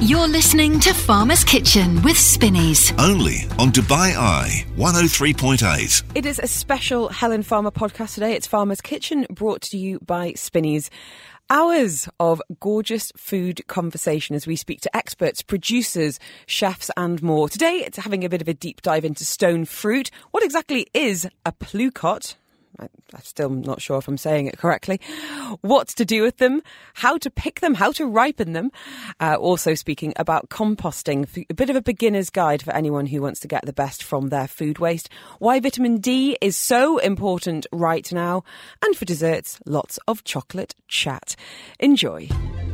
You're listening to Farmer's Kitchen with Spinneys. Only on Dubai Eye 103.8. It is a special Helen Farmer podcast today. It's Farmer's Kitchen brought to you by Spinneys. Hours of gorgeous food conversation as we speak to experts, producers, chefs, and more. Today, it's having a bit of a deep dive into stone fruit. What exactly is a plucot? I'm still not sure if I'm saying it correctly. What to do with them, how to pick them, how to ripen them. Uh, also speaking about composting, a bit of a beginner's guide for anyone who wants to get the best from their food waste. Why vitamin D is so important right now. And for desserts, lots of chocolate chat. Enjoy.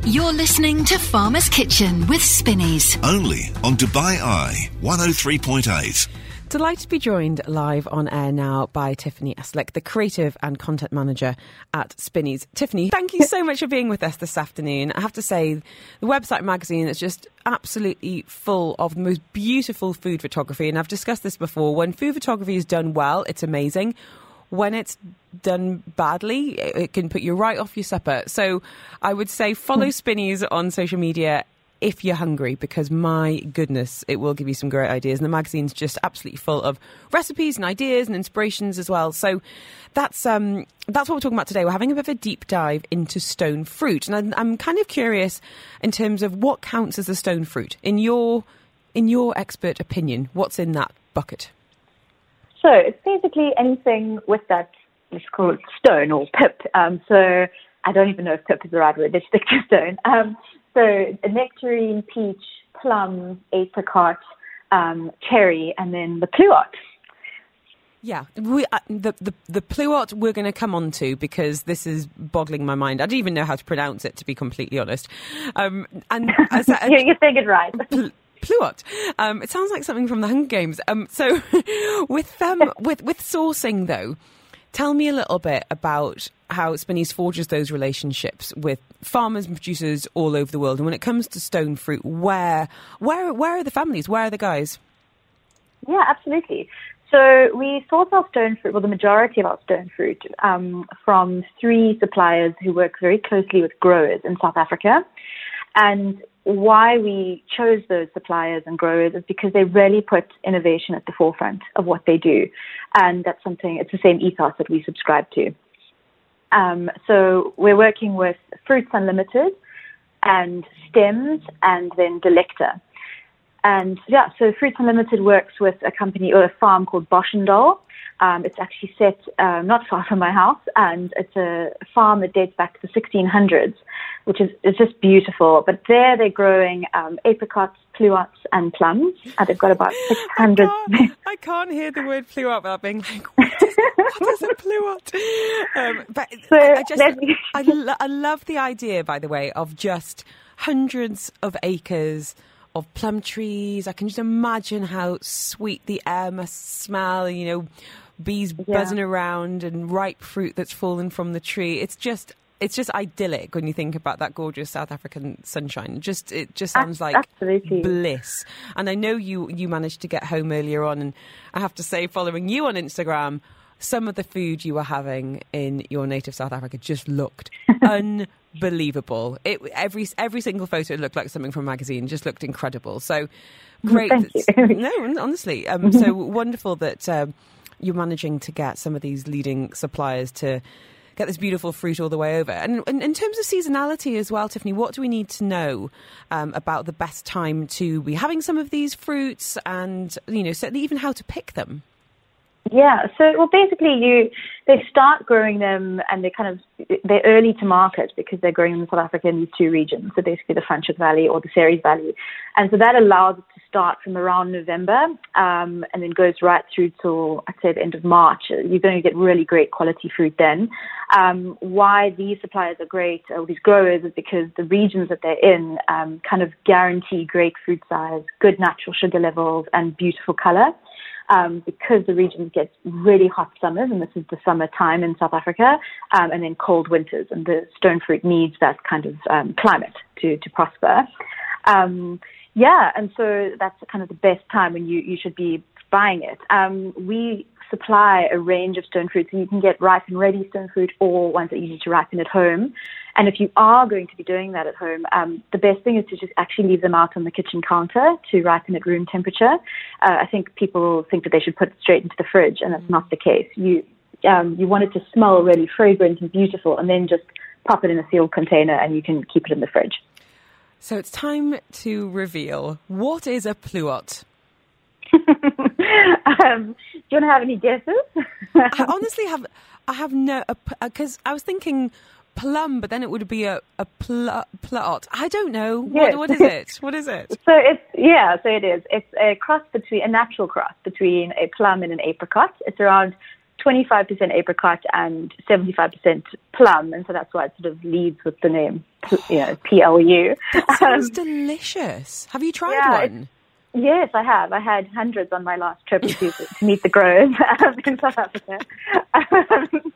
You're listening to Farmer's Kitchen with Spinneys. Only on Dubai Eye 103.8. Delighted to be joined live on air now by Tiffany Eslick, the creative and content manager at Spinneys. Tiffany, thank you so much for being with us this afternoon. I have to say, the website magazine is just absolutely full of the most beautiful food photography. And I've discussed this before. When food photography is done well, it's amazing. When it's done badly, it can put you right off your supper. So I would say follow Spinneys on social media if you're hungry, because my goodness, it will give you some great ideas. And the magazine's just absolutely full of recipes and ideas and inspirations as well. So that's um, that's what we're talking about today. We're having a bit of a deep dive into stone fruit, and I'm, I'm kind of curious in terms of what counts as a stone fruit in your in your expert opinion. What's in that bucket? So it's basically anything with that. Let's call it stone or pip. Um, so I don't even know if pip is the right word. Let's stick to stone. Um, so nectarine, peach, plum, apricot, um, cherry, and then the pluot. Yeah, we, uh, the, the the pluot we're going to come on to because this is boggling my mind. I don't even know how to pronounce it, to be completely honest. Um, and as, uh, you it right. Pl- pluot. Um, it sounds like something from the Hunger Games. Um, so, with um, with with sourcing though, tell me a little bit about how Spinneys forges those relationships with farmers and producers all over the world. And when it comes to stone fruit, where where where are the families? Where are the guys? Yeah, absolutely. So we source our stone fruit, well, the majority of our stone fruit, um, from three suppliers who work very closely with growers in South Africa. And why we chose those suppliers and growers is because they really put innovation at the forefront of what they do. And that's something, it's the same ethos that we subscribe to. Um, so we're working with Fruits Unlimited and Stems and then Delecta. And yeah, so Fruits Unlimited works with a company or a farm called Boschendal. Um, it's actually set um, not far from my house, and it's a farm that dates back to the 1600s, which is it's just beautiful. But there they're growing um, apricots, pluots, and plums, and they've got about 600. I can't, I can't hear the word pluot without being like, what is, what is a pluot? Um, but So I, I just, me- I, lo- I love the idea, by the way, of just hundreds of acres of plum trees. I can just imagine how sweet the air must smell. You know, bees buzzing around and ripe fruit that's fallen from the tree. It's just. It's just idyllic when you think about that gorgeous South African sunshine. Just it just sounds like absolutely. bliss. And I know you you managed to get home earlier on, and I have to say, following you on Instagram, some of the food you were having in your native South Africa just looked unbelievable. It every every single photo looked like something from a magazine. Just looked incredible. So great. No, honestly, um, so wonderful that um, you're managing to get some of these leading suppliers to get this beautiful fruit all the way over. And, and in terms of seasonality as well, Tiffany, what do we need to know um, about the best time to be having some of these fruits, and you know, certainly even how to pick them? Yeah, so well, basically, you they start growing them, and they kind of they're early to market because they're growing in South Africa in these two regions. So basically, the Franschhoek Valley or the Ceres Valley, and so that allows start from around November, um, and then goes right through till I'd say the end of March. You're going to get really great quality fruit then. Um, why these suppliers are great, or these growers, is because the regions that they're in um, kind of guarantee great fruit size, good natural sugar levels, and beautiful color um, because the region gets really hot summers, and this is the summer time in South Africa, um, and then cold winters, and the stone fruit needs that kind of um, climate to, to prosper. Yeah, and so that's kind of the best time when you, you should be buying it. Um, we supply a range of stone fruits, and you can get ripe and ready stone fruit or ones that you need to ripen at home. And if you are going to be doing that at home, um, the best thing is to just actually leave them out on the kitchen counter to ripen at room temperature. Uh, I think people think that they should put it straight into the fridge, and that's not the case. You um, you want it to smell really fragrant and beautiful, and then just pop it in a sealed container, and you can keep it in the fridge. So it's time to reveal what is a pluot. um, do you want to have any guesses? I honestly have. I have no because I was thinking plum, but then it would be a a pl- plot. I don't know. Yes. What, what is it? What is it? So it's yeah, so it is. It's a cross between a natural cross between a plum and an apricot. It's around 25% apricot and 75% plum, and so that's why it sort of leads with the name, you know, PLU. That sounds um, delicious. Have you tried yeah, one? Yes, I have. I had hundreds on my last trip to, to meet the growers um, in South Africa. Um,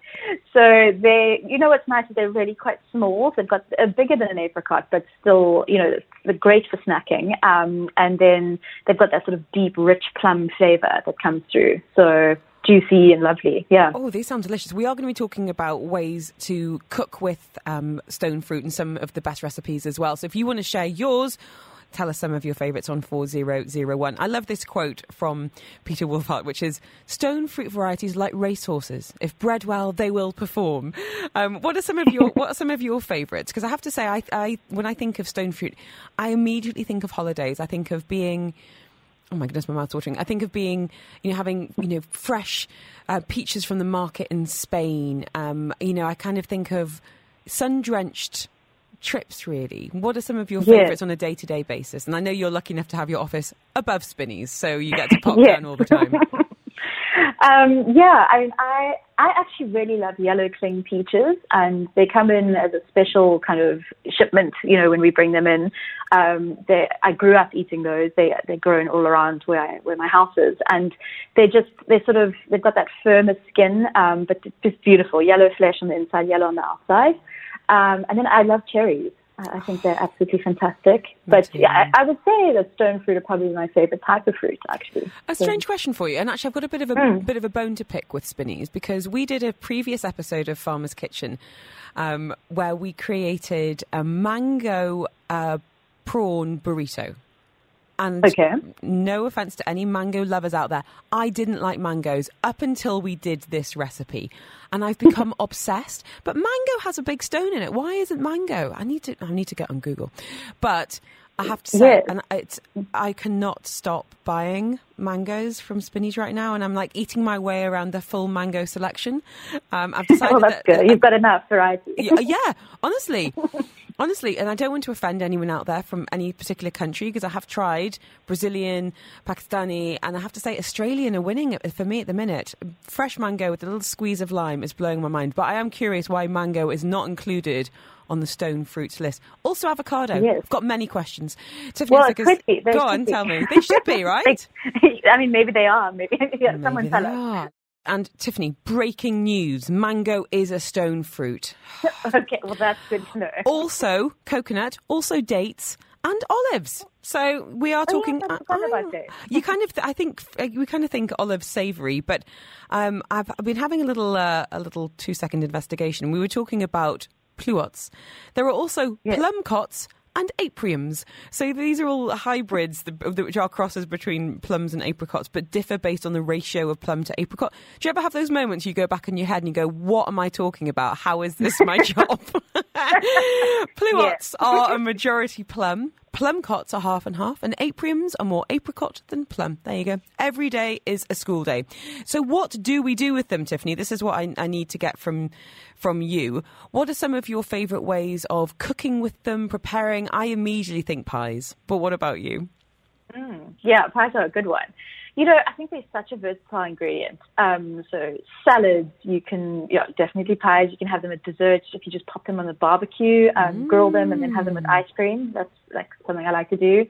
so they, you know, what's nice is they're really quite small. They've got uh, bigger than an apricot, but still, you know, they're great for snacking. Um, and then they've got that sort of deep, rich plum flavor that comes through. So juicy and lovely. Yeah. Oh, these sound delicious. We are going to be talking about ways to cook with um, stone fruit and some of the best recipes as well. So if you want to share yours, tell us some of your favourites on 4001. I love this quote from Peter Wolfhart, which is Stone fruit varieties like racehorses. If bred well, they will perform. Um, what are some of your What are some of your favourites? Because I have to say, I, I, when I think of stone fruit, I immediately think of holidays. I think of being oh my goodness, my mouth's watering. I think of being, you know, having, you know, fresh uh, peaches from the market in Spain. Um, you know, I kind of think of sun drenched trips, really. What are some of your favourites on a day to day basis? And I know you're lucky enough to have your office above Spinneys, so you get to pop down all the time. Um, yeah, I mean, I I actually really love yellow cling peaches, and they come in as a special kind of shipment. You know, when we bring them in, um, they I grew up eating those. They they're grown all around where I, where my house is, and they're just they're sort of they've got that firmer skin, um, but just beautiful yellow flesh on the inside, yellow on the outside. Um, and then I love cherries. I think they're absolutely fantastic. But yeah, I, I, would say that stone fruit are probably my favorite type of fruit, actually. A strange so. question for you, and actually, I've got a bit of a mm. bit of a bone to pick with Spinneys because we did a previous episode of Farmer's Kitchen um, where we created a mango uh, prawn burrito. And okay. no offense to any mango lovers out there, I didn't like mangoes up until we did this recipe, and I've become obsessed. But mango has a big stone in it. Why isn't mango? I need to. I need to get on Google. But I have to say, and it's I cannot stop buying mangoes from Spinneys right now, and I'm like eating my way around the full mango selection. Um, I've decided well, that's that, good. You've got enough variety. yeah, yeah, honestly. honestly, and I don't want to offend anyone out there from any particular country because I have tried Brazilian, Pakistani, and I have to say Australian are winning for me at the minute. Fresh mango with a little squeeze of lime is blowing my mind. But I am curious why mango is not included on the stone fruits list. Also, avocado. Yes. I've got many questions. Tiffany well, it could be. Go on, tell me. They should be, right? I mean, maybe they are. Maybe, yeah, maybe someone tell us. Are. And Tiffany, breaking news mango is a stone fruit. okay, well, that's good to know. Also, coconut, also dates, and olives. So we are talking. Oh, yeah, uh, about dates. you kind of, I think, uh, we kind of think olive savoury, but um, I've, I've, been having a little, uh, a little two-second investigation. We were talking about pluots. There are also yes. plumcots and apriums. So these are all hybrids, which are crosses between plums and apricots, but differ based on the ratio of plum to apricot. Do you ever have those moments you go back in your head and you go, "What am I talking about? How is this my job?" Pluots are a majority plum. Plumcots are half and half, and apriums are more apricot than plum. There you go. Every day is a school day. So, what do we do with them, Tiffany? This is what I, I need to get from from you. What are some of your favourite ways of cooking with them, preparing? I immediately think pies, but what about you? Mm, yeah, pies are a good one. You know, I think they're such a versatile ingredient. Um, so salads, you can, yeah, definitely pies. You can have them at desserts if you just pop them on the barbecue, um, mm. grill them, and then have them with ice cream. That's like something I like to do.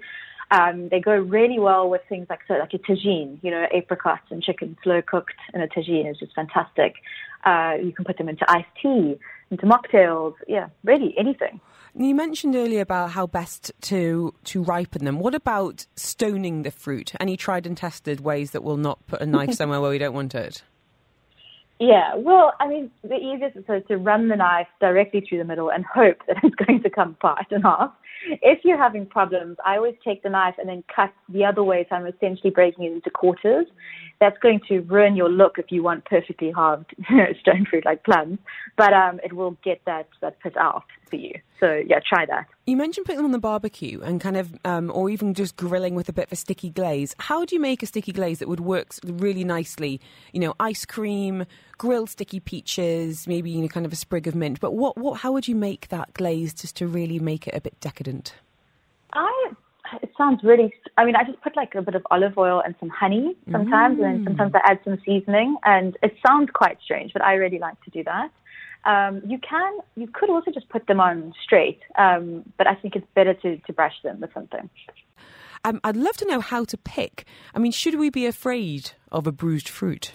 Um, they go really well with things like so like a tagine, you know, apricots and chicken slow cooked in a tagine is just fantastic. Uh, you can put them into iced tea, into mocktails, yeah, really anything. You mentioned earlier about how best to to ripen them. What about stoning the fruit? Any tried and tested ways that will not put a knife somewhere where we don't want it? Yeah, well, I mean, the easiest is to run the knife directly through the middle and hope that it's going to come apart in half. If you're having problems, I always take the knife and then cut the other way, so I'm essentially breaking it into quarters. That's going to ruin your look if you want perfectly halved stone fruit like plums, but um, it will get that that pit out for you. So yeah, try that. You mentioned putting them on the barbecue and kind of, um, or even just grilling with a bit of a sticky glaze. How do you make a sticky glaze that would work really nicely? You know, ice cream, grilled sticky peaches, maybe you know, kind of a sprig of mint. But what, what, how would you make that glaze just to really make it a bit decadent? I it sounds really. I mean, I just put like a bit of olive oil and some honey sometimes, mm. and sometimes I add some seasoning, and it sounds quite strange, but I really like to do that. Um, you can, you could also just put them on straight, um, but I think it's better to, to brush them with something. Um, I'd love to know how to pick. I mean, should we be afraid of a bruised fruit?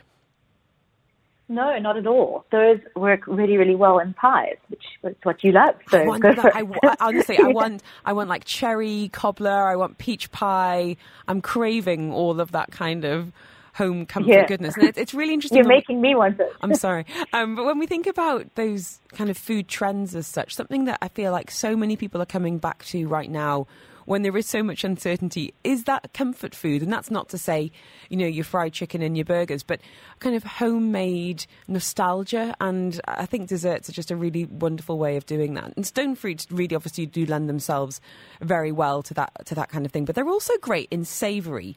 No, not at all. Those work really, really well in pies, which is what you love. So I want that. I, I, honestly, I want, I want like cherry cobbler. I want peach pie. I'm craving all of that kind of home comfort yeah. goodness. And it's, it's really interesting. You're making me want it. I'm sorry. Um, but when we think about those kind of food trends as such, something that I feel like so many people are coming back to right now when there is so much uncertainty is that comfort food and that's not to say you know your fried chicken and your burgers but kind of homemade nostalgia and i think desserts are just a really wonderful way of doing that and stone fruits really obviously do lend themselves very well to that to that kind of thing but they're also great in savory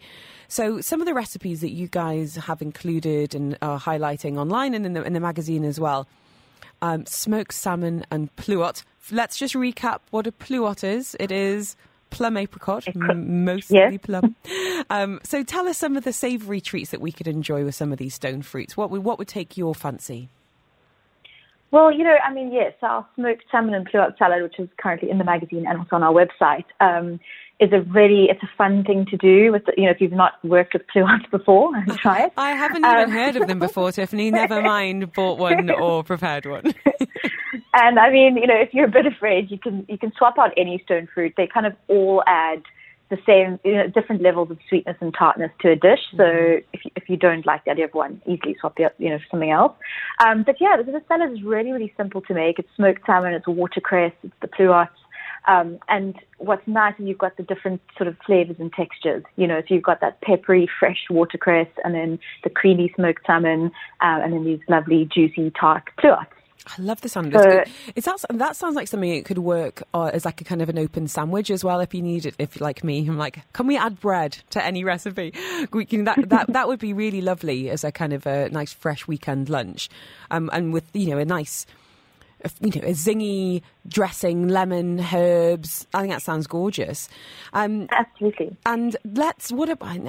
so some of the recipes that you guys have included and are highlighting online and in the, in the magazine as well, um, smoked salmon and pluot. Let's just recap what a pluot is. It is plum apricot, m- mostly plum. Um, so tell us some of the savoury treats that we could enjoy with some of these stone fruits. What would, what would take your fancy? Well, you know, I mean, yes, our smoked salmon and pluot salad, which is currently in the magazine and also on our website, um, is a really it's a fun thing to do with the, you know if you've not worked with pluots before and try it. I haven't even um, heard of them before, Tiffany. Never mind bought one or prepared one. And I mean, you know, if you're a bit afraid, you can you can swap out any stone fruit. They kind of all add the same, you know, different levels of sweetness and tartness to a dish. So mm-hmm. if you, if you don't like the idea of one, easily swap the you know for something else. Um, but yeah, the, the salad is really really simple to make. It's smoked salmon, it's watercress, it's the pluots um, and what's nice is you've got the different sort of flavors and textures. You know, so you've got that peppery, fresh watercress, and then the creamy smoked salmon, uh, and then these lovely, juicy, tart pluots. I love the of so, Is that that sounds like something that could work uh, as like a kind of an open sandwich as well if you need it. If you're like me, I'm like, can we add bread to any recipe? We can, that that that would be really lovely as a kind of a nice fresh weekend lunch, um, and with you know a nice you know, a zingy dressing, lemon, herbs. I think that sounds gorgeous. Um, Absolutely. And let's, what about,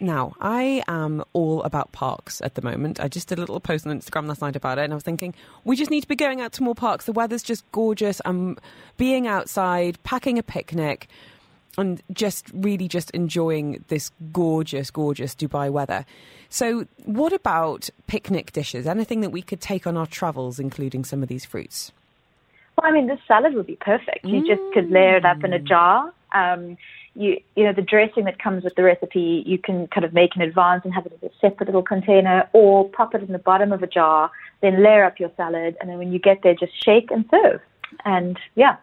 now, I am all about parks at the moment. I just did a little post on Instagram last night about it, and I was thinking, we just need to be going out to more parks. The weather's just gorgeous. I'm being outside, packing a picnic, and just really just enjoying this gorgeous, gorgeous Dubai weather. So, what about picnic dishes? Anything that we could take on our travels, including some of these fruits? Well, I mean, this salad would be perfect. You mm. just could layer it up in a mm. jar. Um, you, you know, the dressing that comes with the recipe, you can kind of make in advance and have it as a separate little container, or pop it in the bottom of a jar, then layer up your salad, and then when you get there, just shake and serve. And yeah,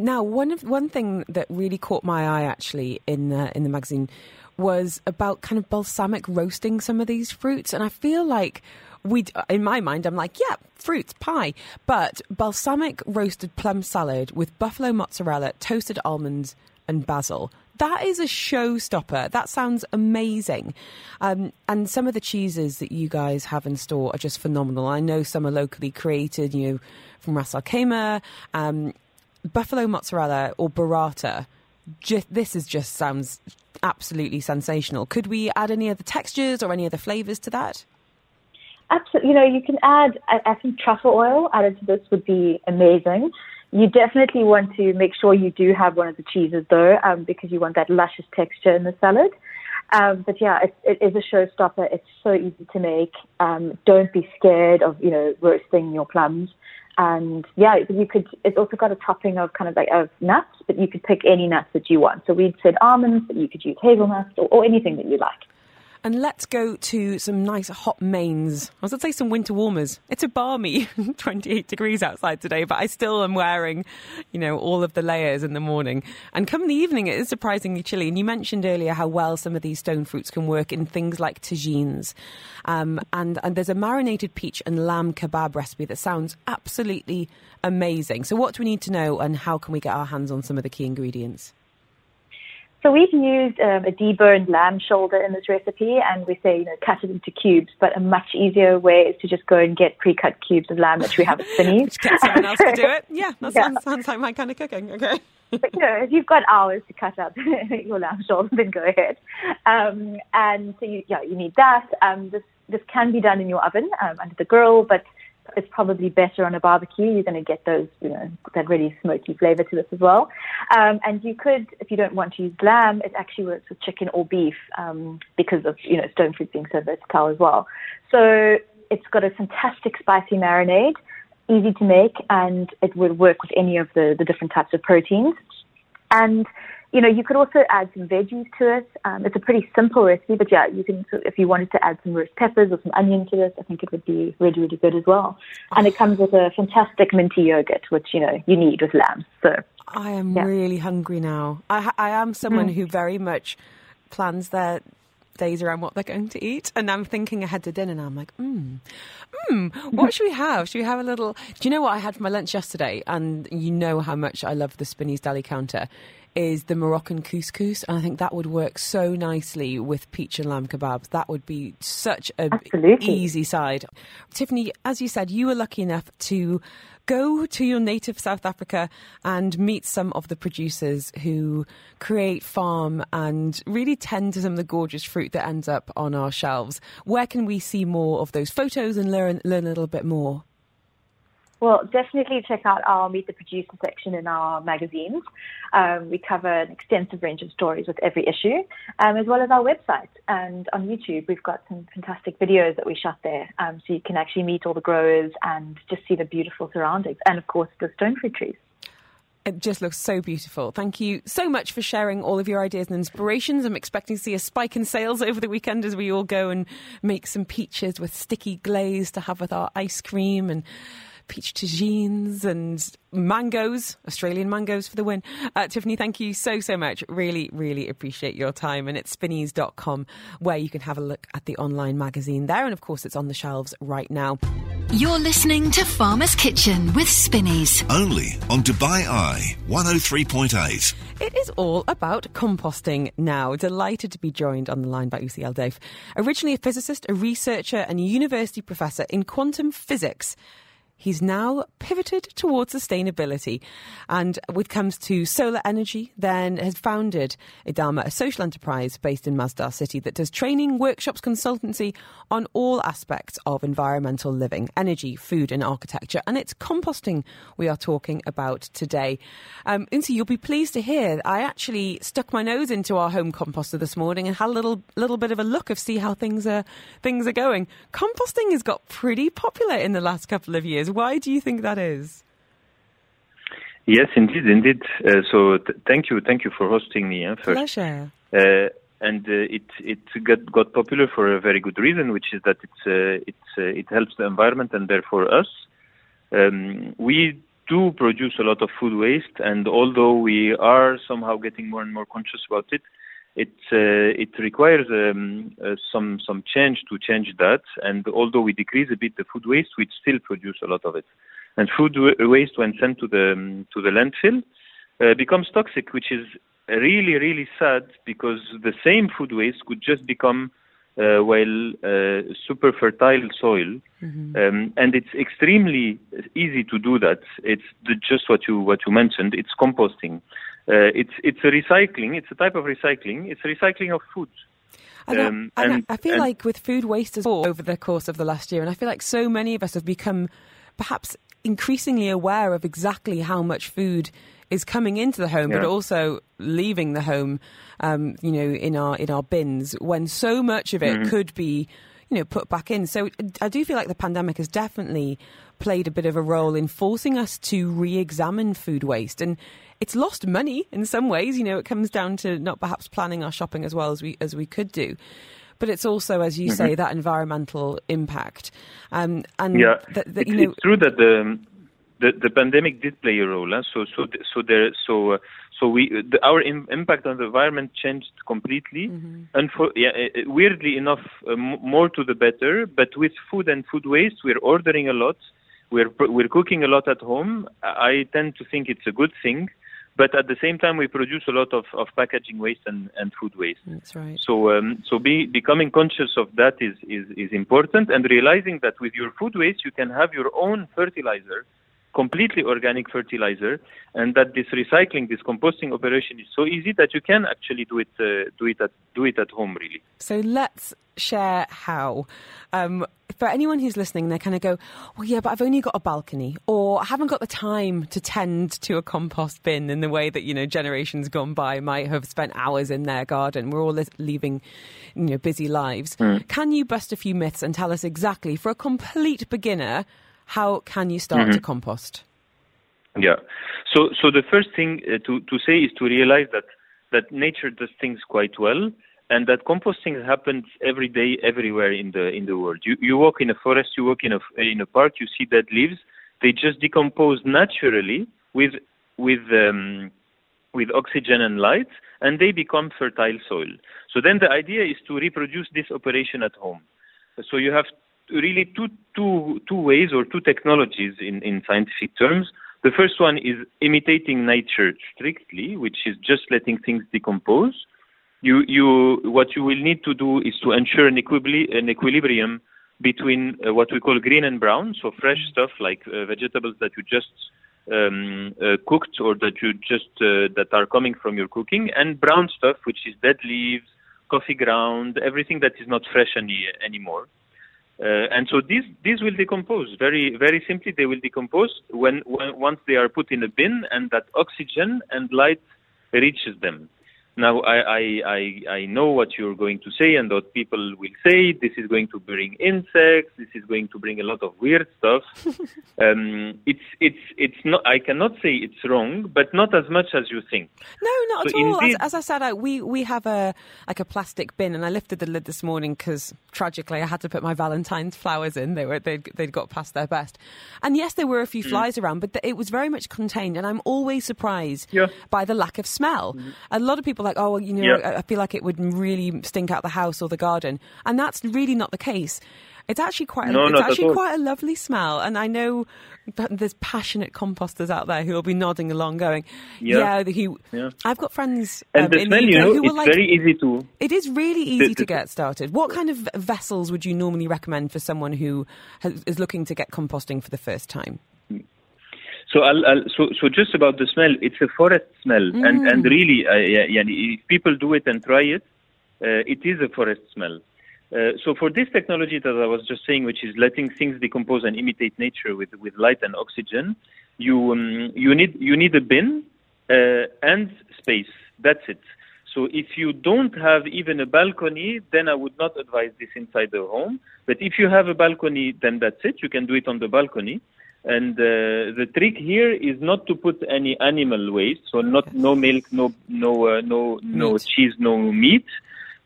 now, one of one thing that really caught my eye actually in the in the magazine was about kind of balsamic roasting some of these fruits, and I feel like we, in my mind, I'm like, yeah, fruits, pie, but balsamic roasted plum salad with buffalo mozzarella, toasted almonds, and basil. That is a showstopper. That sounds amazing. Um, and some of the cheeses that you guys have in store are just phenomenal. I know some are locally created, you know, from Ras Al Khaimah. Um, buffalo mozzarella or burrata. Just, this is just sounds absolutely sensational. Could we add any other textures or any other flavors to that? Absolutely. You know, you can add, I, think truffle oil added to this would be amazing. You definitely want to make sure you do have one of the cheeses though, um, because you want that luscious texture in the salad. Um, but yeah, it, it is a showstopper. It's so easy to make. Um, don't be scared of you know roasting your plums. And yeah, you could. It's also got a topping of kind of like of nuts, but you could pick any nuts that you want. So we'd said almonds, but you could use hazelnuts or, or anything that you like. And let's go to some nice hot mains. I was going to say some winter warmers. It's a balmy 28 degrees outside today, but I still am wearing, you know, all of the layers in the morning. And come the evening, it is surprisingly chilly. And you mentioned earlier how well some of these stone fruits can work in things like tagines. Um, and, and there's a marinated peach and lamb kebab recipe that sounds absolutely amazing. So, what do we need to know, and how can we get our hands on some of the key ingredients? So we've used um, a deboned lamb shoulder in this recipe, and we say you know cut it into cubes. But a much easier way is to just go and get pre-cut cubes of lamb, which we have at Spinneys. get someone else to do it. Yeah, that yeah. Sounds, sounds like my kind of cooking. Okay. but you know, if you've got hours to cut up your lamb shoulder, then go ahead. Um, and so you, yeah, you need that. Um, this this can be done in your oven um, under the grill, but it's probably better on a barbecue. You're going to get those, you know, that really smoky flavor to this as well. Um, and you could, if you don't want to use lamb, it actually works with chicken or beef um, because of, you know, stone fruit being so versatile as well. So it's got a fantastic spicy marinade, easy to make, and it would work with any of the, the different types of proteins. And you know, you could also add some veggies to it. Um, it's a pretty simple recipe, but yeah, you can, if you wanted to add some roast peppers or some onion to this, I think it would be really, really good as well. And it comes with a fantastic minty yogurt, which, you know, you need with lamb. So I am yeah. really hungry now. I, I am someone mm. who very much plans their days around what they're going to eat. And I'm thinking ahead to dinner now. I'm like, hmm, hmm, what should we have? Should we have a little. Do you know what I had for my lunch yesterday? And you know how much I love the Spinneys Deli counter is the Moroccan couscous, and I think that would work so nicely with peach and lamb kebabs. That would be such an easy side. Tiffany, as you said, you were lucky enough to go to your native South Africa and meet some of the producers who create, farm, and really tend to some of the gorgeous fruit that ends up on our shelves. Where can we see more of those photos and learn learn a little bit more? Well, definitely check out our Meet the Producer section in our magazines. Um, we cover an extensive range of stories with every issue, um, as well as our website. And on YouTube, we've got some fantastic videos that we shot there, um, so you can actually meet all the growers and just see the beautiful surroundings, and of course the stone fruit trees. It just looks so beautiful. Thank you so much for sharing all of your ideas and inspirations. I'm expecting to see a spike in sales over the weekend as we all go and make some peaches with sticky glaze to have with our ice cream and peach tagines and mangoes, Australian mangoes for the win. Uh, Tiffany, thank you so, so much. Really, really appreciate your time. And it's spinneys.com where you can have a look at the online magazine there. And of course, it's on the shelves right now. You're listening to Farmer's Kitchen with Spinneys. Only on Dubai Eye 103.8. It is all about composting now. Delighted to be joined on the line by Ounsi El Daif. Originally a physicist, a researcher, and a university professor in quantum physics he's now pivoted towards sustainability. And when it comes to solar energy, then has founded Idama, a social enterprise based in Masdar City that does training, workshops, consultancy on all aspects of environmental living, energy, food, and architecture. And it's composting we are talking about today. Um, Ounsi, you'll be pleased to hear I actually stuck my nose into our home composter this morning and had a little little bit of a look of see how things are things are going. Composting has got pretty popular in the last couple of years. Why do you think that is? Yes, indeed, indeed. Uh, so th- thank you, thank you for hosting me. Uh, first. Pleasure. Uh, and uh, it it got got popular for a very good reason, which is that it's uh, it's uh, it helps the environment and therefore us. Um, we do produce a lot of food waste, and although we are somehow getting more and more conscious about it, it uh, it requires um, uh, some some change to change that. And although we decrease a bit the food waste, we still produce a lot of it. And food waste, when sent to the um, to the landfill, uh, becomes toxic, which is really really sad because the same food waste could just become uh, well uh, super fertile soil, mm-hmm. um, and it's extremely easy to do that. It's the, just what you what you mentioned. It's composting. Uh, it's it's a recycling. It's a type of recycling. It's a recycling of food. Um, and, and, I feel and, like with food waste as well over the course of the last year, and I feel like so many of us have become perhaps increasingly aware of exactly how much food is coming into the home, yeah. but also leaving the home. Um, you know, in our in our bins, when so much of it mm-hmm. could be, you know, put back in. So I do feel like the pandemic has definitely played a bit of a role in forcing us to re-examine food waste and it's lost money in some ways. You know, it comes down to not perhaps planning our shopping as well as we as we could do. but it's also, as you Mm-hmm. say, that environmental impact. Um, and Yeah, that, that, it's, know, it's true that the, the the pandemic did play a role. Huh? So so so there so uh, so we the, our Im- impact on the environment changed completely, Mm-hmm. and for yeah, uh, uh, weirdly enough, uh, more to the better. But with food and food waste, we're ordering a lot. We're we're cooking a lot at home. I I tend to think it's a good thing. But at the same time, we produce a lot of, of packaging waste and, and food waste. that's right. So, um, so be, becoming conscious of that is, is, is important, and realizing that with your food waste, you can have your own fertilizer, completely organic fertilizer, and that this recycling, this composting operation is so easy that you can actually do it, uh, do it at, do it at home, really. So let's share how. Um, for anyone who's listening, they kind of go, well, yeah, but I've only got a balcony, or I haven't got the time to tend to a compost bin in the way that, you know, generations gone by might have spent hours in their garden. We're all li- leaving, you know, busy lives. Can you bust a few myths and tell us exactly, for a complete beginner, how can you start to compost? Yeah. So, so the first thing uh, to, to say is to realize that, that nature does things quite well and that composting happens every day, everywhere in the, in the world. You, you walk in a forest, you walk in a, in a park, you see dead leaves. They just decompose naturally with, with, um, with oxygen and light and they become fertile soil. So then the idea is to reproduce this operation at home. So you have really two, two, two ways or two technologies in, in scientific terms. The first one is imitating nature strictly, which is just letting things decompose. You, you, what you will need to do is to ensure an, equibli- an equilibrium between uh, what we call green and brown, so fresh stuff like uh, vegetables that you just um, uh, cooked or that you just uh, that are coming from your cooking, and brown stuff which is dead leaves, coffee ground, everything that is not fresh any, anymore. Uh, and so these these will decompose very very simply. They will decompose when, when once they are put in a bin and that oxygen and light reaches them. Now I, I I know what you're going to say and what people will say. This is going to bring insects. This is going to bring a lot of weird stuff. um, it's it's it's not. I cannot say it's wrong, but not as much as you think. No, not So at all. As, indeed- as I said, I, we we have a like a plastic bin, and I lifted the lid this morning because tragically I had to put my Valentine's flowers in. They were they'd, they'd got past their best, and yes, there were a Mm. few flies around, but it was very much contained. And I'm always surprised Yeah. by the lack of smell. A lot of people are like, oh, you know, Yeah. I, feel like it would really stink out the house or the garden, and that's really not the case. It's actually quite a, No, it's actually quite a lovely smell, and I know there's passionate composters out there who will be nodding along, going, Yeah. "Yeah, who." Yeah. I've got friends And um, the in smell, the you know, who it's like. very easy to it is really easy the- to get started. What kind of vessels would you normally recommend for someone who has, is looking to get composting for the first time? So, I'll, I'll, so, so just about the smell, it's a forest smell, and and really, uh, yeah, yeah, if people do it and try it, uh, it is a forest smell. Uh, so for this technology that I was just saying, which is letting things decompose and imitate nature with, with light and oxygen, you um, you need you need a bin uh, and space. That's it. So if you don't have even a balcony, then I would not advise this inside the home. But if you have a balcony, then that's it. You can do it on the balcony. And uh, the trick here is not to put any animal waste, so not no milk, no no uh, no no cheese, no meat,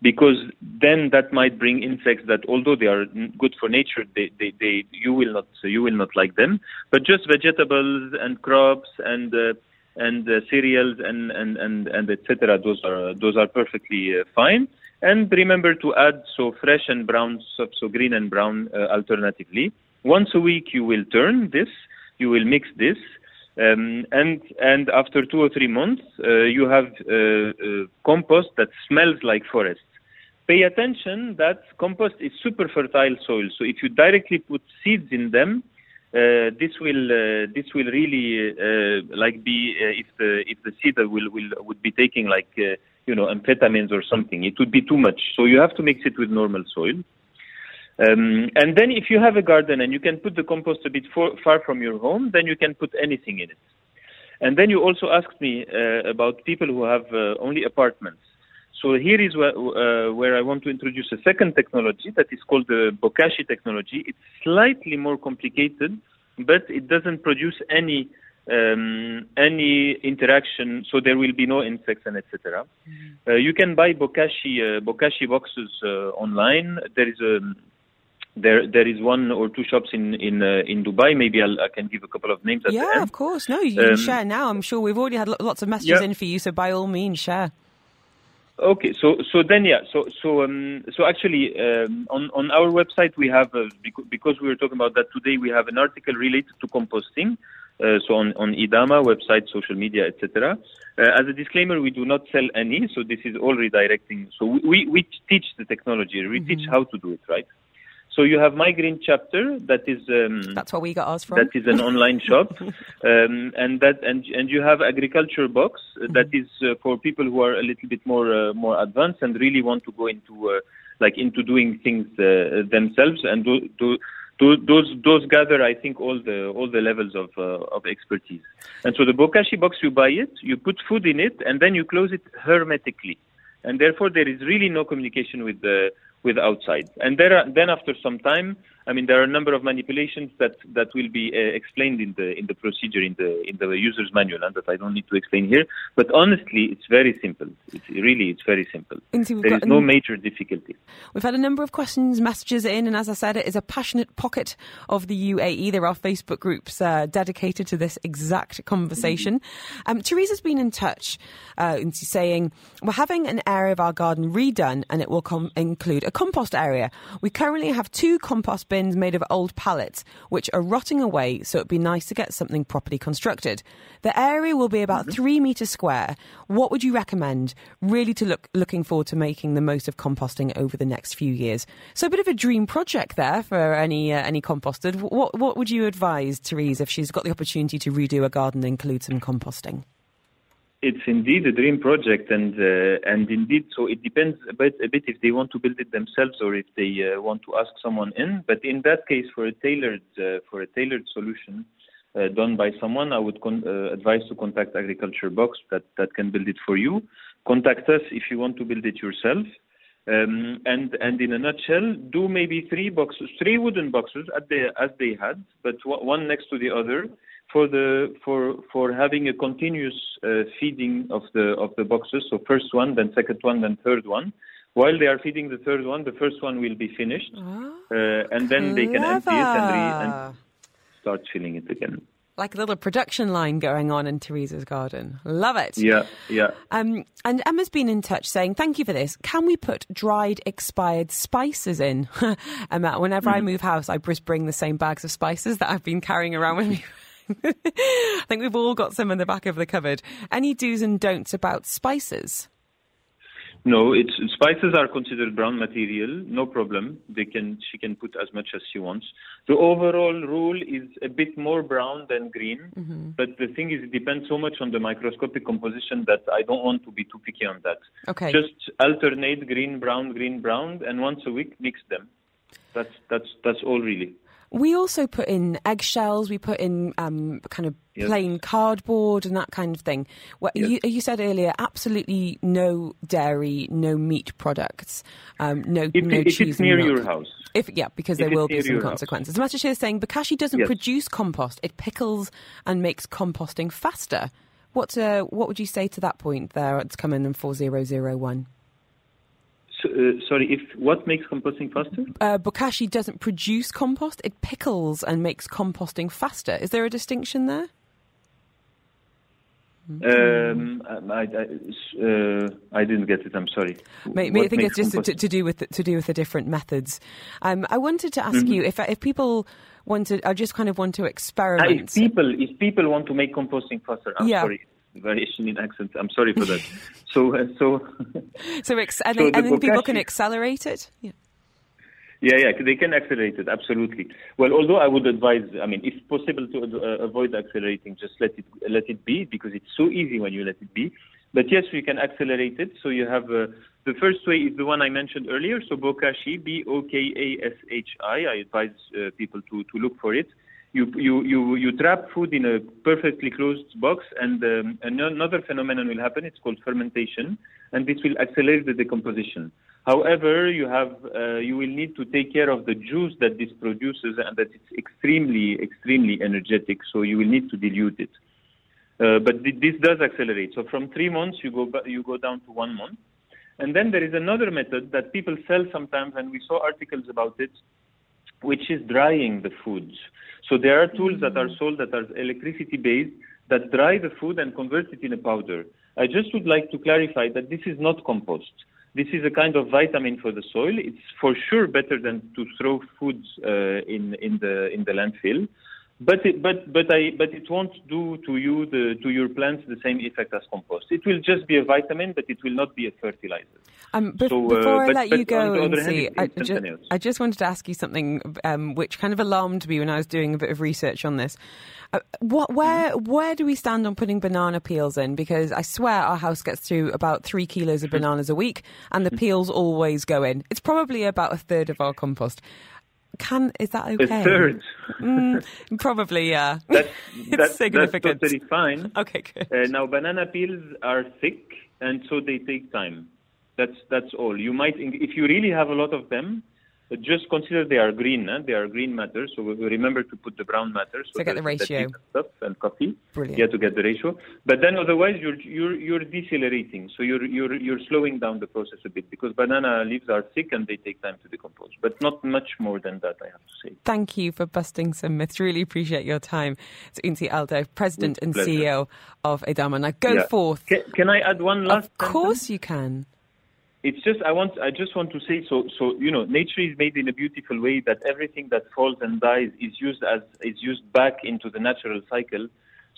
because then that might bring insects that, although they are good for nature, they, they, they you will not you will not like them. But just vegetables and crops and uh, and uh, cereals and and and and etc. Those are those are perfectly uh, fine. And remember to add so fresh and brown stuff, so green and brown uh, alternatively. Once a week you will turn this, you will mix this, um, and and after two or three months uh, you have uh, uh, compost that smells like forest. Pay attention that compost is super fertile soil. So if you directly put seeds in them, uh, this will uh, this will really uh, like be uh, if the if the seed will will would be taking like uh, you know amphetamines or something, it would be too much. So you have to mix it with normal soil. Um, and then if you have a garden and you can put the compost a bit for, far from your home, then you can put anything in it. And then you also asked me uh, about people who have uh, only apartments. So here is where, uh, where I want to introduce a second technology that is called the Bokashi technology. It's slightly more complicated, but it doesn't produce any um, any interaction, so there will be no insects and etc. Mm-hmm. Uh, you can buy bokashi uh, bokashi boxes uh, online. There is a there there is one or two shops in in uh, in Dubai. Maybe I'll, I can give a couple of names at the Yeah, of course. No, you can Um, share now. I'm sure we've already had lots of messages Yeah. in for you, so by all means, share. Okay, so so then yeah, so so um, so actually um, on on our website we have uh, because, because we were talking about that today we have an article related to composting. Uh, so on on Idama website, social media, etc. Uh, as a disclaimer, we do not sell any, so this is all redirecting. So we we, we teach the technology, we teach how to do it, right? So you have My Green Chapter that is um, That's where we got ours from. that is an online shop, um, and that and and you have agriculture box uh, that is uh, for people who are a little bit more uh, more advanced and really want to go into uh, like into doing things uh, themselves and do, do, those those gather I think all the all the levels of uh, of expertise. And so the bokashi box you buy it, you put food in it, and then you close it hermetically, and therefore there is really no communication with the with outside. And there then after some time, I mean, there are a number of manipulations that, that will be uh, explained in the in the procedure in the in the user's manual, and that I don't need to explain here. But honestly, it's very simple. It's really it's very simple. There is no an- major difficulty. We've had a number of questions, messages in, and as I said, it is a passionate pocket of the UAE. There are Facebook groups uh, dedicated to this exact conversation. Um, Teresa's been in touch uh, and she's saying, We're having an area of our garden redone and it will com- include a compost area. We currently have two compost bins made of old pallets, which are rotting away, so it'd be nice to get something properly constructed. The area will be about three metres square. What would you recommend, really, to look looking forward to making the most of composting over the next few years? So, a bit of a dream project there for any uh, any composted. What what would you advise, Therese, if she's got the opportunity to redo a garden and include some composting? It's indeed a dream project, and uh, and indeed, so it depends a bit a bit if they want to build it themselves or if they uh, want to ask someone in. But in that case, for a tailored uh, for a tailored solution uh, done by someone, I would con- uh, advise to contact Agriculture Box that that can build it for you. Contact us if you want to build it yourself. Um, and and in a nutshell, do maybe three boxes, three wooden boxes as they as they had, but one next to the other, for the for for having a continuous uh, feeding of the of the boxes. So first one, then second one, then third one. While they are feeding the third one, the first one will be finished, uh, and then they can empty it and, re- and start filling it again. Like a little production line going on in Teresa's garden. Love it. Yeah, yeah. Um, and Emma's been in touch saying, Thank you for this. Can we put dried, expired spices in? Emma, whenever I move house, I just bring the same bags of spices that I've been carrying around with me. I think we've all got some in the back of the cupboard. Any do's and don'ts about spices? No, it's spices are considered brown material. No problem. They can she can put as much as she wants. The overall rule is a bit more brown than green, Mm-hmm. but the thing is, it depends so much on the microscopic composition that I don't want to be too picky on that. Okay. Just alternate green, brown, green, brown, and once a week mix them. That's that's that's all really. We also put in eggshells. We put in um, kind of Yes. plain cardboard and that kind of thing. Well, Yes. you, you said earlier, absolutely no dairy, no meat products, um, no If, no if cheese it's near your house, If yeah, because If there will be some your house. consequences. Master is saying Bokashi doesn't Yes. produce compost; it pickles and makes composting faster. What uh, what would you say to that point? There, it's coming in four zero zero one. So, uh, sorry. If what makes composting faster? Uh, Bokashi doesn't produce compost; it pickles and makes composting faster. Is there a distinction there? Um, I, I, uh, I didn't get it. I'm sorry. Maybe I think it's just to, to do with to do with the different methods. Um, I wanted to ask Mm-hmm. you if if people want to, I just kind of want to Ah, experiment. if people if people want to make composting faster, I'm Yeah. sorry. Variation in accent. I'm sorry for that. so uh, so so ex- and, so then, the and then people can accelerate it. Yeah. yeah yeah they can accelerate it absolutely. Well, although I would advise, I mean, if possible to uh, avoid accelerating, just let it let it be because it's so easy when you let it be. But yes, you can accelerate it. So you have uh, the first way is the one I mentioned earlier. So Bokashi, B O K A S H I. I advise uh, people to to look for it. You, you, you, you trap food in a perfectly closed box, and um, another phenomenon will happen. It's called fermentation, and this will accelerate the decomposition. However, you have uh, you will need to take care of the juice that this produces, and that it's extremely extremely energetic. So you will need to dilute it. Uh, but th- this does accelerate. So from three months, you go ba- you go down to one month. And then there is another method that people sell sometimes, and we saw articles about it, which is drying the foods. So there are tools that are sold that are electricity based that dry the food and convert it in a powder. I just would like to clarify that this is not compost. This is a kind of vitamin for the soil. It's for sure better than to throw foods uh, in in the in the landfill. But it, but but I but it won't do to you the to your plants the same effect as compost. It will just be a vitamin, but it will not be a fertilizer. Um, bef- So, uh, before I but- let but you go, other hand, I, ju- I just wanted to ask you something um, which kind of alarmed me when I was doing a bit of research on this. Uh, what, where, Mm-hmm. where do we stand on putting banana peels in? Because I swear our house gets through about three kilos of Mm-hmm. bananas a week, and the peels always go in. It's probably about a third of our compost. Can is that okay? A third. Mm, probably, yeah. That's, it's that's, that's totally fine. Okay, good. Uh, now, banana peels are thick, and so they take time. That's that's all. You might, if you really have a lot of them, uh, just consider they are green. Huh? They are green matter. So we- remember to put the brown matter. So get the ratio. Stuff and coffee. Brilliant. Yeah, to get the ratio. But then otherwise, you're you're you're decelerating. So you're you're you're slowing down the process a bit because banana leaves are thick and they take time to decompose. But not much more than that, I have to say. Thank you for busting some myths. Really appreciate your time. It's Ounsi El Daif, President and Pleasure. CEO of Edama. Now go Yeah. forth. Can, can I add one last? Of course you can. It's just I want I just want to say so so you know nature is made in a beautiful way that everything that falls and dies is used as is used back into the natural cycle.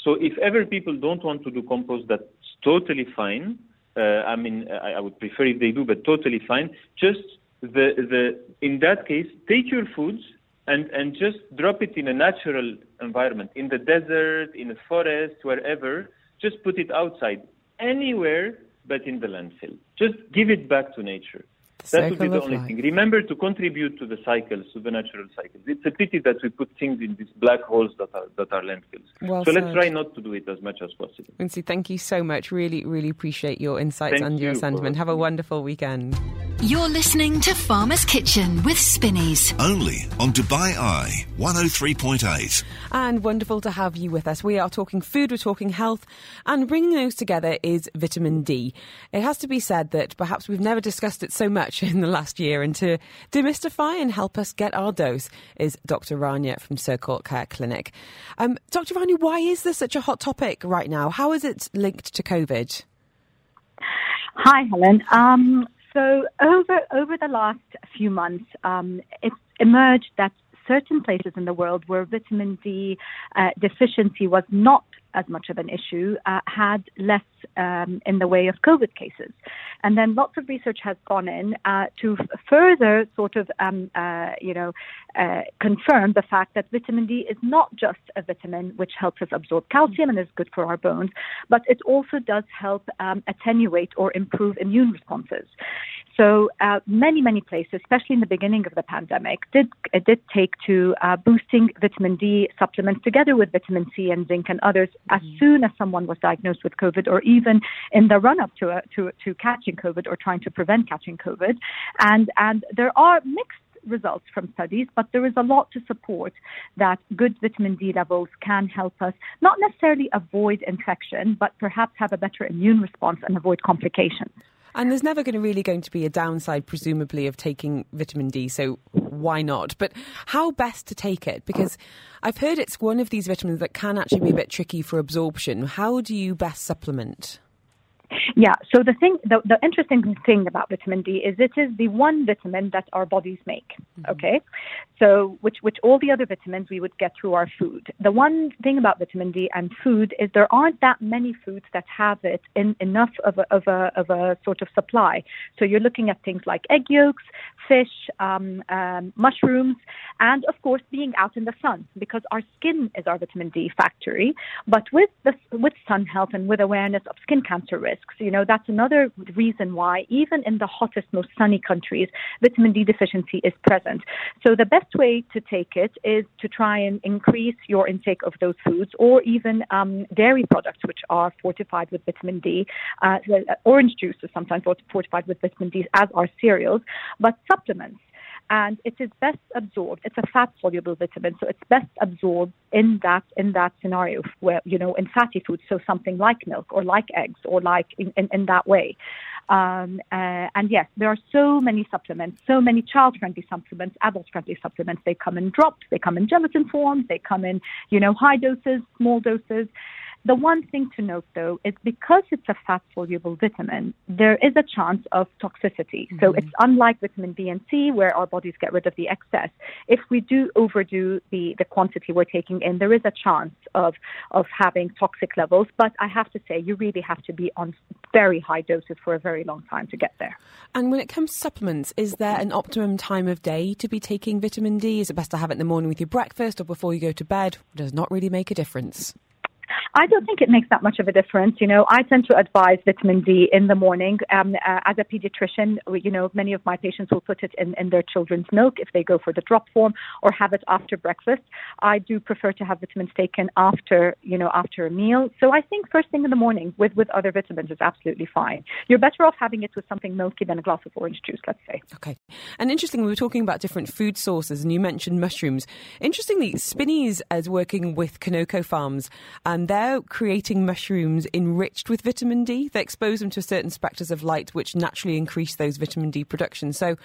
So if ever people don't want to do compost, that's totally fine. Uh, I mean, I, I would prefer if they do, but totally fine. Just the the in that case, take your foods and and just drop it in a natural environment, in the desert, in a forest, wherever. Just put it outside, anywhere but in the landfill. Just give it back to nature. The that would be the only life. thing. Remember to contribute to the cycles, to the natural cycles. It's a pity that we put things in these black holes that are that are landfills. Well so let's try not to do it as much as possible. Ounsi, thank you so much. Really, really appreciate your insights Thank and your you sentiment. Have a wonderful weekend. You're listening to Farmer's Kitchen with Spinneys. Only on Dubai Eye 103.8. And wonderful to have you with us. We are talking food, we're talking health, and bringing those together is vitamin D. It has to be said that perhaps we've never discussed it so much in the last year, and to demystify and help us get our dose is Dr. Rania from Circle Care Clinic. Um, Dr. Rania, why is this such a hot topic right now? How is it linked to COVID? Hi, Helen. Um, so over over the last few months, um, it's emerged that certain places in the world where vitamin D uh, deficiency was not as much of an issue uh, had less um, in the way of COVID cases. And then lots of research has gone in uh, to further sort of, um, uh, you know, uh, confirm the fact that vitamin D is not just a vitamin which helps us absorb calcium and is good for our bones, but it also does help um, attenuate or improve immune responses. So uh, many, many places, especially in the beginning of the pandemic, did it did take to uh, boosting vitamin D supplements together with vitamin C and zinc and others as soon as someone was diagnosed with COVID, or even in the run up to uh, to to catching COVID or trying to prevent catching COVID. And and there are mixed results from studies, but there is a lot to support that good vitamin D levels can help us not necessarily avoid infection, but perhaps have a better immune response and avoid complications. And there's never going to really going to be a downside, presumably, of taking vitamin D. So why not? But how best to take it? Because I've heard it's one of these vitamins that can actually be a bit tricky for absorption. How do you best supplement? Yeah. So the thing, the, the interesting thing about vitamin D is it is the one vitamin that our bodies make. Okay. So which which all the other vitamins we would get through our food. The one thing about vitamin D and food is there aren't that many foods that have it in enough of a of a of a sort of supply. So you're looking at things like egg yolks, fish, um, um, mushrooms, and of course being out in the sun because our skin is our vitamin D factory. But with the with sun health and with awareness of skin cancer risks, you know that's another reason why even in the hottest, most sunny countries, vitamin D deficiency is present. So the best way to take it is to try and increase your intake of those foods, or even um, dairy products which are fortified with vitamin D. Uh, uh, orange juice is sometimes fortified with vitamin D, as are cereals, but supplements. And it is best absorbed. It's a fat soluble vitamin, so it's best absorbed in that in that scenario where you know in fatty foods, so something like milk or like eggs or like in, in, in that way. Um, uh, and yes, there are so many supplements, so many child-friendly supplements, adult-friendly supplements. They come in drops, they come in gelatin forms, they come in you know high doses, small doses. The one thing to note, though, is because it's a fat soluble vitamin, there is a chance of toxicity. Mm-hmm. So it's unlike vitamin B and C, where our bodies get rid of the excess. If we do overdo the, the quantity we're taking in, there is a chance of, of having toxic levels. But I have to say, you really have to be on very high doses for a very long time to get there. And when it comes to supplements, is there an optimum time of day to be taking vitamin D? Is it best to have it in the morning with your breakfast or before you go to bed? Does not really make a difference. I don't think it makes that much of a difference. You know, I tend to advise vitamin D in the morning. Um, uh, as a pediatrician, you know, many of my patients will put it in, in their children's milk if they go for the drop form or have it after breakfast. I do prefer to have vitamins taken after, you know, after a meal. So I think first thing in the morning with, with other vitamins is absolutely fine. You're better off having it with something milky than a glass of orange juice, let's say. Okay. And interestingly, we were talking about different food sources and you mentioned mushrooms. Interestingly, Spinneys is working with Kanoko Farms they're creating mushrooms enriched with vitamin D. They expose them to certain spectres of light, which naturally increase those vitamin D production. So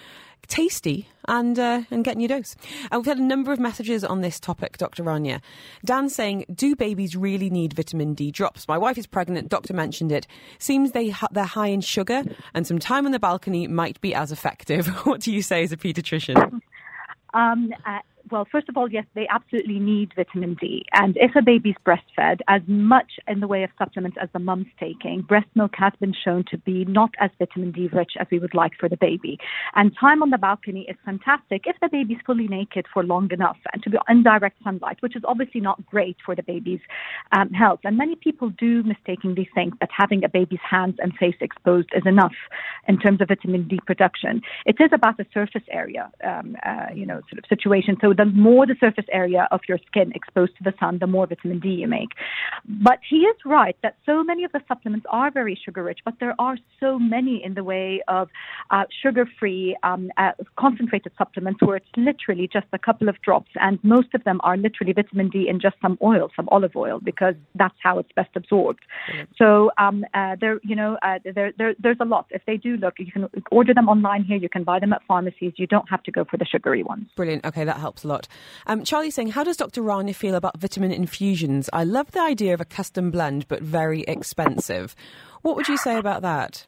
tasty and uh, and getting your dose. And we've had a number of messages on this topic, Dr. Rania. Dan saying, "Do babies really need vitamin D drops? My wife is pregnant. Doctor mentioned it. Seems they ha- they're high in sugar, and some time on the balcony might be as effective. what do you say as a paediatrician?" Um, uh, well, first of all, yes, they absolutely need vitamin D. And if a baby's breastfed, as much in the way of supplements as the mum's taking, breast milk has been shown to be not as vitamin D rich as we would like for the baby. And time on the balcony is fantastic if the baby's fully naked for long enough and to be in direct sunlight, which is obviously not great for the baby's um, health. And many people do mistakenly think that having a baby's hands and face exposed is enough in terms of vitamin D production. It is about the surface area, um, uh, you know, sort of situation. So the more the surface area of your skin exposed to the sun, the more vitamin D you make. But he is right that so many of the supplements are very sugar rich, but there are so many in the way of uh, sugar free, um, uh, concentrated supplements where it's literally just a couple of drops, and most of them are literally vitamin D in just some oil, some olive oil, because that's how it's best absorbed. Mm-hmm. So um, uh, there, you know, uh, there, there, there's a lot. If they do look, you can order them online here. You can buy them at pharmacies. You don't have to go for the sugary ones. Brilliant. Okay, that helps a lot. Um, Charlie saying, how does Dr. Rania feel about vitamin infusions? I love the idea of a custom blend, but very expensive. What would you say about that?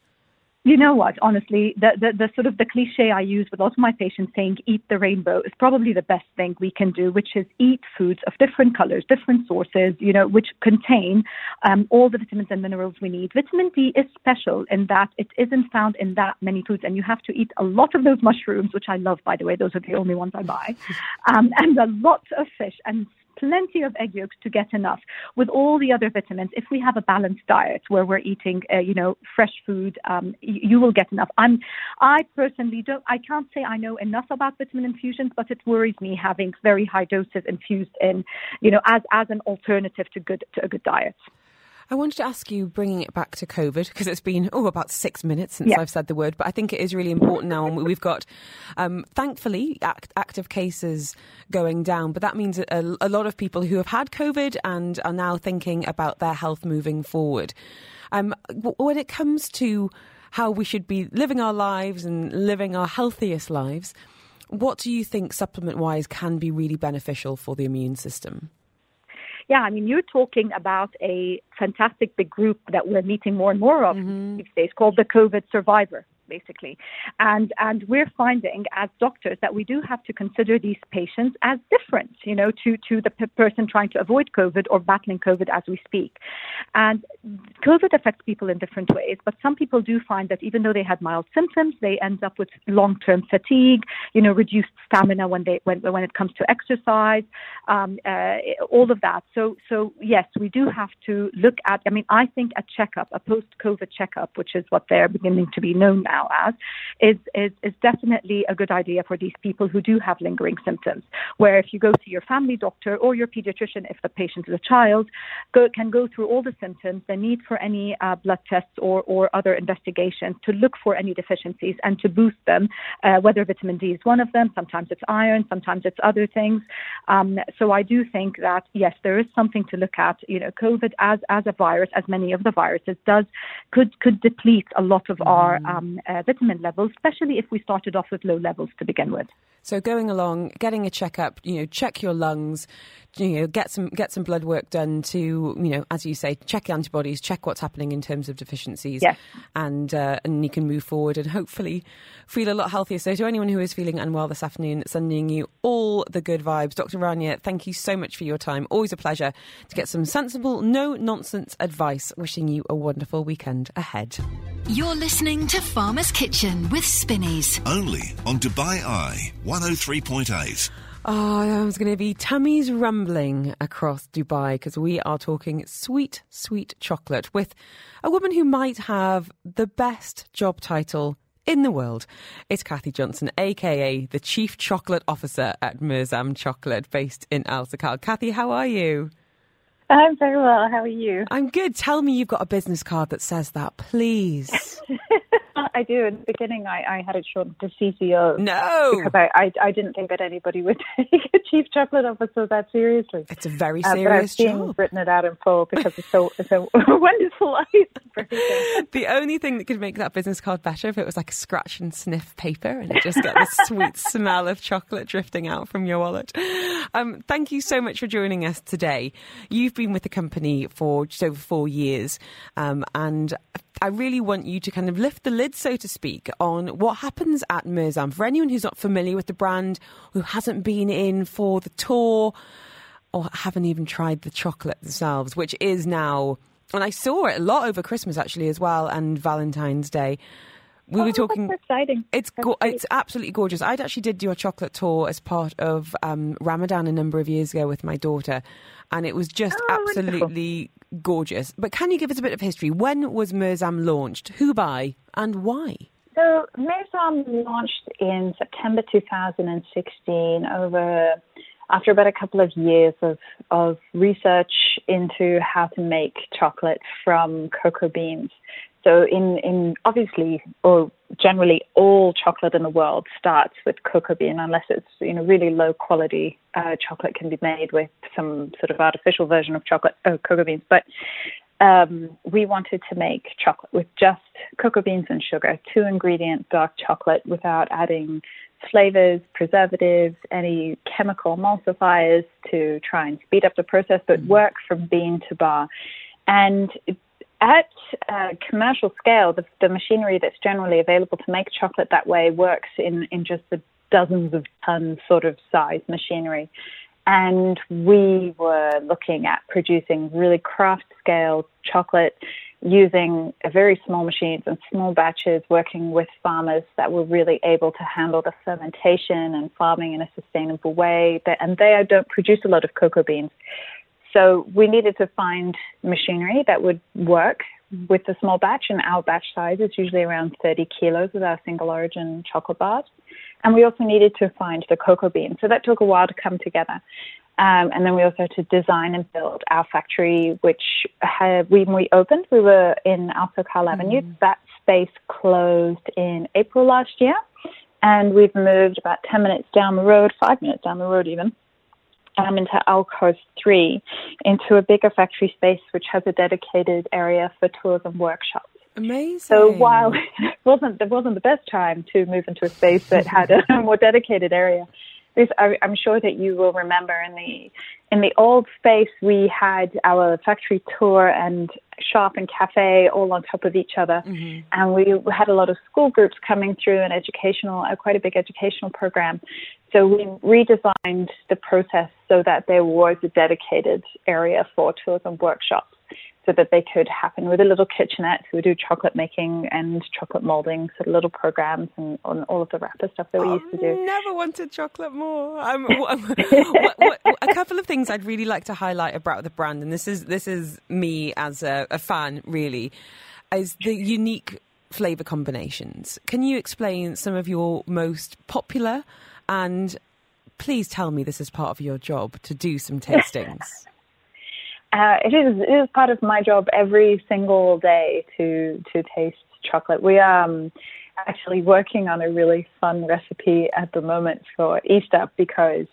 You know what? Honestly, the, the, the sort of the cliche I use with lots of my patients saying "eat the rainbow" is probably the best thing we can do, which is eat foods of different colors, different sources, you know, which contain um, all the vitamins and minerals we need. Vitamin D is special in that it isn't found in that many foods, and you have to eat a lot of those mushrooms, which I love, by the way. Those are the only ones I buy, um, and a lot of fish and plenty of egg yolks to get enough. With all the other vitamins, if we have a balanced diet where we're eating, uh, you know, fresh food, um, you, you will get enough. I'm, I personally don't, I can't say I know enough about vitamin infusions, but it worries me having very high doses infused in, you know, as as an alternative to good to a good diet. I wanted to ask you, bringing it back to COVID, because it's been, oh, about six minutes since yeah. I've said the word, but I think it is really important now. And we've got, um, thankfully, act- active cases going down, but that means a, a lot of people who have had COVID and are now thinking about their health moving forward. Um, when it comes to how we should be living our lives and living our healthiest lives, what do you think supplement wise can be really beneficial for the immune system? Yeah, I mean, you're talking about a fantastic big group that we're meeting more and more of mm-hmm. these days called the COVID survivor basically. And and we're finding as doctors that we do have to consider these patients as different, you know, to to the p- person trying to avoid COVID or battling COVID as we speak. And COVID affects people in different ways, but some people do find that even though they had mild symptoms, they end up with long-term fatigue, you know, reduced stamina when they when when it comes to exercise, um, uh, all of that. So so yes, we do have to look at. I mean, I think a checkup, a post-COVID checkup, which is what they're beginning to be known now as, is, is, is definitely a good idea for these people who do have lingering symptoms. Where if you go to your family doctor or your pediatrician, if the patient is a child, go, can go through all the symptoms, the need for any uh, blood tests or, or other investigations to look for any deficiencies and to boost them, uh, whether vitamin D is one of them, sometimes it's iron, sometimes it's other things. Um, so I do think that, yes, there is something to look at. You know, COVID as, as a virus, as many of the viruses, does could, could deplete a lot of mm. our um, uh, Uh, vitamin levels, especially if we started off with low levels to begin with. So going along, getting a checkup, you know, check your lungs, you know, get some get some blood work done to, you know, as you say, check the antibodies, check what's happening in terms of deficiencies, yes. and uh, and you can move forward and hopefully feel a lot healthier. So to anyone who is feeling unwell this afternoon, sending you all the good vibes, Dr. Rania, thank you so much for your time. Always a pleasure to get some sensible, no nonsense advice. Wishing you a wonderful weekend ahead. You're listening to Farmer's Kitchen with Spinneys. Only on Dubai Eye 103.8. Ah, oh, there's going to be tummies rumbling across Dubai because we are talking sweet, sweet chocolate with a woman who might have the best job title in the world. It's Kathy Johnson, aka the Chief Chocolate Officer at Mirzam Chocolate, based in Alserkal. Kathy, how are you? I'm very well. How are you? I'm good. Tell me you've got a business card that says that, please. I do. In the beginning, I, I had it shortened to CCO. No, because I, I, I didn't think that anybody would take a chief chocolate officer that seriously. It's a very serious uh, but I've job. written it out in full because it's so it's a wonderful icebreaker. The only thing that could make that business card better if it was like a scratch and sniff paper and it just got the sweet smell of chocolate drifting out from your wallet. Um, thank you so much for joining us today. You've been with the company for just over four years, um, and I really want you to kind of lift the lid, so to speak, on what happens at Mirzam. For anyone who's not familiar with the brand, who hasn't been in for the tour, or haven't even tried the chocolate themselves, which is now, and I saw it a lot over Christmas actually as well, and Valentine's Day. We oh, were talking. exciting. It's go- it's absolutely gorgeous. I'd actually did do a chocolate tour as part of um, Ramadan a number of years ago with my daughter, and it was just oh, absolutely wonderful. Gorgeous. But can you give us a bit of history? When was Mirzam launched? Who by and why? So Mirzam launched in September 2016 over after about a couple of years of, of research into how to make chocolate from cocoa beans. So in, in obviously or generally all chocolate in the world starts with cocoa bean unless it's you know really low quality uh, chocolate can be made with some sort of artificial version of chocolate uh, cocoa beans. But um, we wanted to make chocolate with just cocoa beans and sugar, two ingredient dark chocolate without adding flavors, preservatives, any chemical emulsifiers to try and speed up the process, but work from bean to bar. And at uh, commercial scale, the, the, machinery that's generally available to make chocolate that way works in, in just the dozens of tons sort of size machinery. And we were looking at producing really craft scale chocolate using very small machines and small batches, working with farmers that were really able to handle the fermentation and farming in a sustainable way. And they don't produce a lot of cocoa beans. So we needed to find machinery that would work with the small batch, and our batch size is usually around 30 kilos with our single origin chocolate bars. And we also needed to find the cocoa bean. So that took a while to come together. Um, and then we also had to design and build our factory, which had, when we opened, we were in Alserkal Avenue. Mm. That space closed in April last year. And we've moved about 10 minutes down the road, five minutes down the road even, um, into Al Quoz 3 into a bigger factory space which has a dedicated area for tours and workshops. Amazing. So while it wasn't it wasn't the best time to move into a space that had a more dedicated area, this, I, I'm sure that you will remember in the in the old space we had our factory tour and shop and cafe all on top of each other, mm-hmm. and we had a lot of school groups coming through an educational, uh, quite a big educational program. So we redesigned the process so that there was a dedicated area for tours and workshops so that they could happen with a little kitchenette. So we do chocolate making and chocolate molding, sort of little programs and on all of the wrapper stuff that we oh, used to do. Never wanted chocolate more. Um, what, what, what, a couple of things I'd really like to highlight about the brand, and this is this is me as a, a fan really, is the unique flavour combinations. Can you explain some of your most popular and please tell me this is part of your job to do some tastings. Uh, it is it is part of my job every single day to to taste chocolate. We are um, actually working on a really fun recipe at the moment for Easter because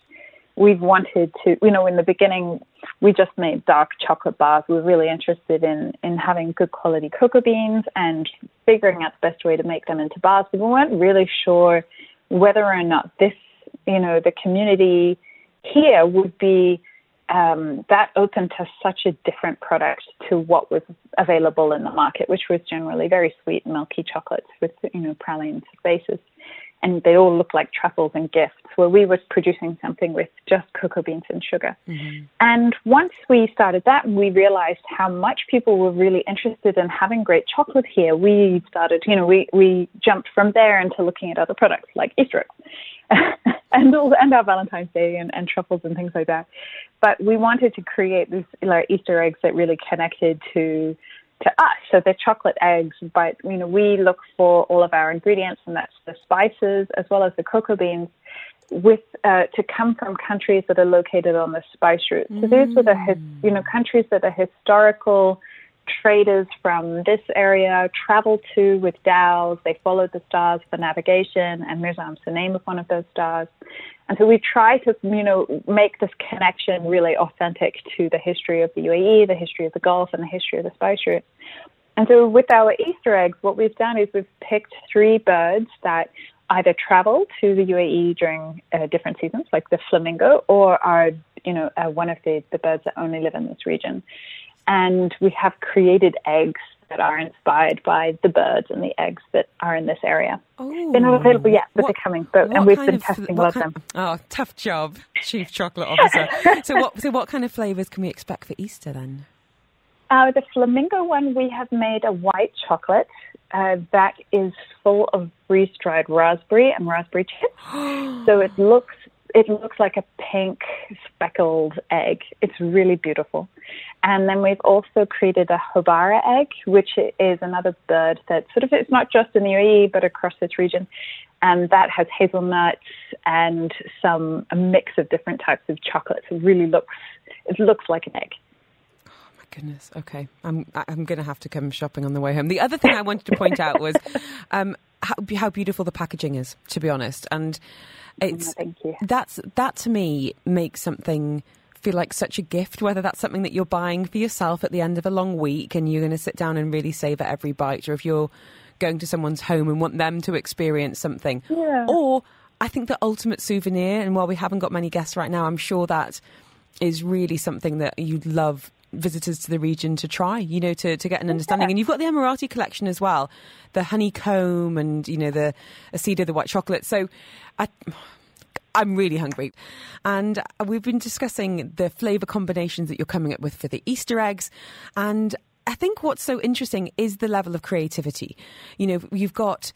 we've wanted to. You know, in the beginning, we just made dark chocolate bars. We were really interested in in having good quality cocoa beans and figuring out the best way to make them into bars. But we weren't really sure whether or not this, you know, the community here would be um, that opened to such a different product to what was available in the market, which was generally very sweet, milky chocolates with you know pralines bases, and they all look like truffles and gifts. Where we were producing something with just cocoa beans and sugar. Mm-hmm. And once we started that, we realized how much people were really interested in having great chocolate here. We started, you know, we we jumped from there into looking at other products like Easter eggs. and all, and our Valentine's Day and, and truffles and things like that. But we wanted to create these like Easter eggs that really connected to to us. So they're chocolate eggs, but you know we look for all of our ingredients, and that's the spices as well as the cocoa beans, with uh, to come from countries that are located on the spice route. So these were the you know countries that are historical traders from this area traveled to with dhows. They followed the stars for navigation, and Mirzam's the name of one of those stars. And so we try to, you know, make this connection really authentic to the history of the UAE, the history of the Gulf, and the history of the spice route. And so with our Easter eggs, what we've done is we've picked three birds that either travel to the UAE during uh, different seasons, like the flamingo, or are, you know, uh, one of the, the birds that only live in this region and we have created eggs that are inspired by the birds and the eggs that are in this area. Oh, they're not available yet, but what, they're coming. But, and we've been of, testing a lot of them. Oh, tough job, Chief Chocolate Officer. so, what, so what kind of flavors can we expect for Easter then? Uh, the flamingo one, we have made a white chocolate uh, that is full of freeze dried raspberry and raspberry chips. so it looks it looks like a pink speckled egg. It's really beautiful. And then we've also created a Houbara egg, which is another bird that sort of, it's not just in the UAE, but across this region. And that has hazelnuts and some, a mix of different types of chocolates. It really looks, it looks like an egg oh my goodness. Okay, I'm I'm going to have to come shopping on the way home. The other thing I wanted to point out was um, how how beautiful the packaging is. To be honest, and it's oh, you. That's that to me makes something feel like such a gift. Whether that's something that you're buying for yourself at the end of a long week and you're going to sit down and really savor every bite, or if you're going to someone's home and want them to experience something, yeah. or I think the ultimate souvenir. And while we haven't got many guests right now, I'm sure that is really something that you'd love visitors to the region to try, you know, to, to get an understanding. Yeah. And you've got the Emirati collection as well, the honeycomb and, you know, the Asida, the white chocolate. So I, I'm really hungry. And we've been discussing the flavour combinations that you're coming up with for the Easter eggs. And I think what's so interesting is the level of creativity. You know, you've got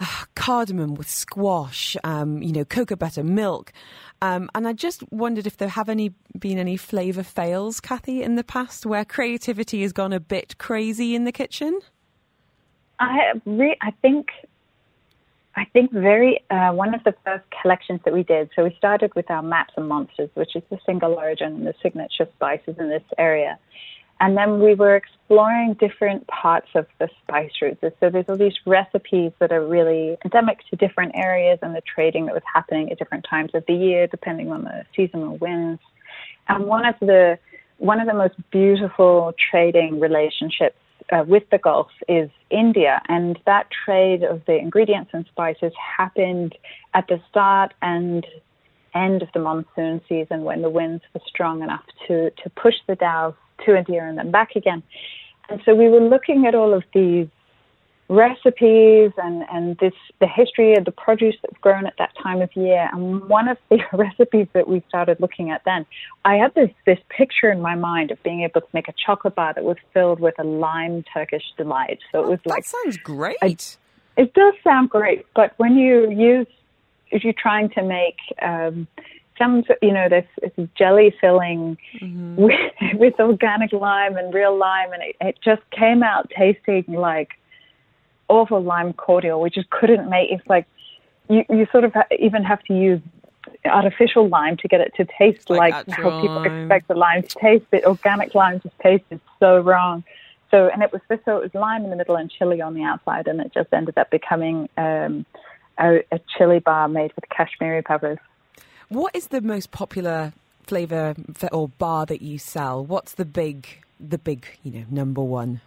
uh, cardamom with squash, um, you know, cocoa butter, milk. Um, and I just wondered if there have any been any flavour fails, Kathy, in the past where creativity has gone a bit crazy in the kitchen. I re- I think I think very uh, one of the first collections that we did. So we started with our maps and monsters, which is the single origin and the signature spices in this area. And then we were exploring different parts of the spice routes. So there's all these recipes that are really endemic to different areas and the trading that was happening at different times of the year, depending on the seasonal winds. And one of the one of the most beautiful trading relationships uh, with the Gulf is India, and that trade of the ingredients and spices happened at the start and end of the monsoon season when the winds were strong enough to to push the dhows to India and then back again. And so we were looking at all of these recipes and, and this the history of the produce that's grown at that time of year. And one of the recipes that we started looking at then, I had this this picture in my mind of being able to make a chocolate bar that was filled with a lime Turkish delight. So it was oh, like that sounds great. A, it does sound great, but when you use if you're trying to make um, some, you know, this, this jelly filling mm-hmm. with, with, organic lime and real lime, and it, it just came out tasting like awful lime cordial. We just couldn't make. It's like you you sort of ha- even have to use artificial lime to get it to taste like like, how people lime. expect the lime to taste. But organic lime just tasted so wrong. So and it was just so it was lime in the middle and chili on the outside, and it just ended up becoming um, a, a chili bar made with Kashmiri peppers. What is the most popular flavor or bar that you sell? What's the big, the big, you know, number one?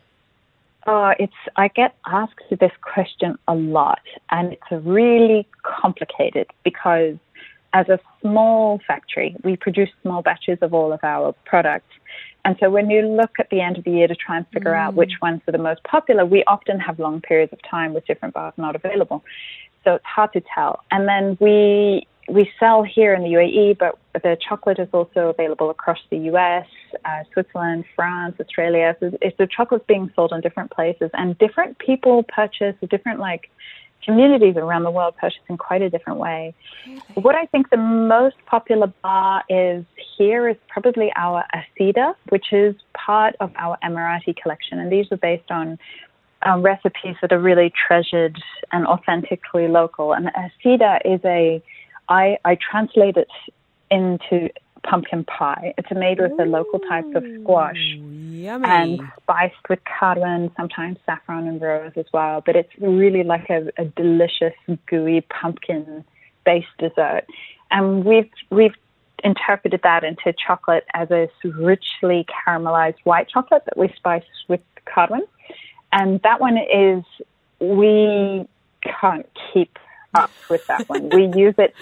Oh, it's I get asked this question a lot, and it's really complicated because as a small factory, we produce small batches of all of our products. And so when you look at the end of the year to try and figure out which mm. ones are the most popular, we often have long periods of time with different bars not available. So it's hard to tell. And then we we sell here in the UAE, but the chocolate is also available across the US, uh, Switzerland, France, Australia. So it's the chocolate's being sold in different places, and different people purchase different like communities around the world purchase in quite a different way. What I think the most popular bar is here is probably our Asida, which is part of our Emirati collection, and these are based on um, recipes that are really treasured and authentically local. And Asida is a I, I translate it into pumpkin pie. It's made with a local type of squash Yummy. and spiced with cardamom, sometimes saffron and rose as well. But it's really like a, a delicious, gooey pumpkin based dessert. And we've we've interpreted that into chocolate as a richly caramelized white chocolate that we spice with cardamom. And that one is we can't keep up with that one. we use it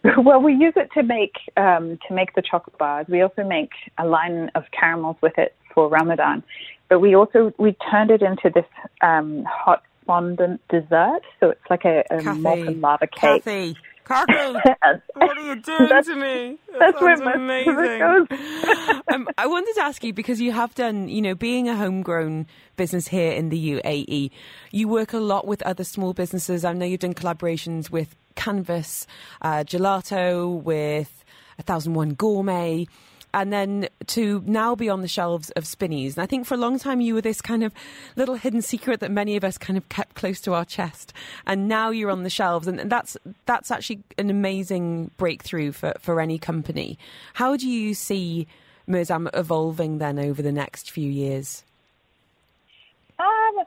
well, we use it to make um, to make the chocolate bars. We also make a line of caramels with it for Ramadan. But we also we turned it into this um, hot fondant dessert. So it's like a, a molten lava cake. Kathy, Kathy, what are you doing That's- to me? That That's where sounds most of it amazing. um, I wanted to ask you because you have done, you know, being a homegrown business here in the UAE, you work a lot with other small businesses. I know you've done collaborations with Canvas, uh, Gelato, with A Thousand One Gourmet. And then to now be on the shelves of Spinneys. And I think for a long time you were this kind of little hidden secret that many of us kind of kept close to our chest. And now you're on the shelves. And, that's that's actually an amazing breakthrough for, for any company. How do you see Mirzam evolving then over the next few years? Um,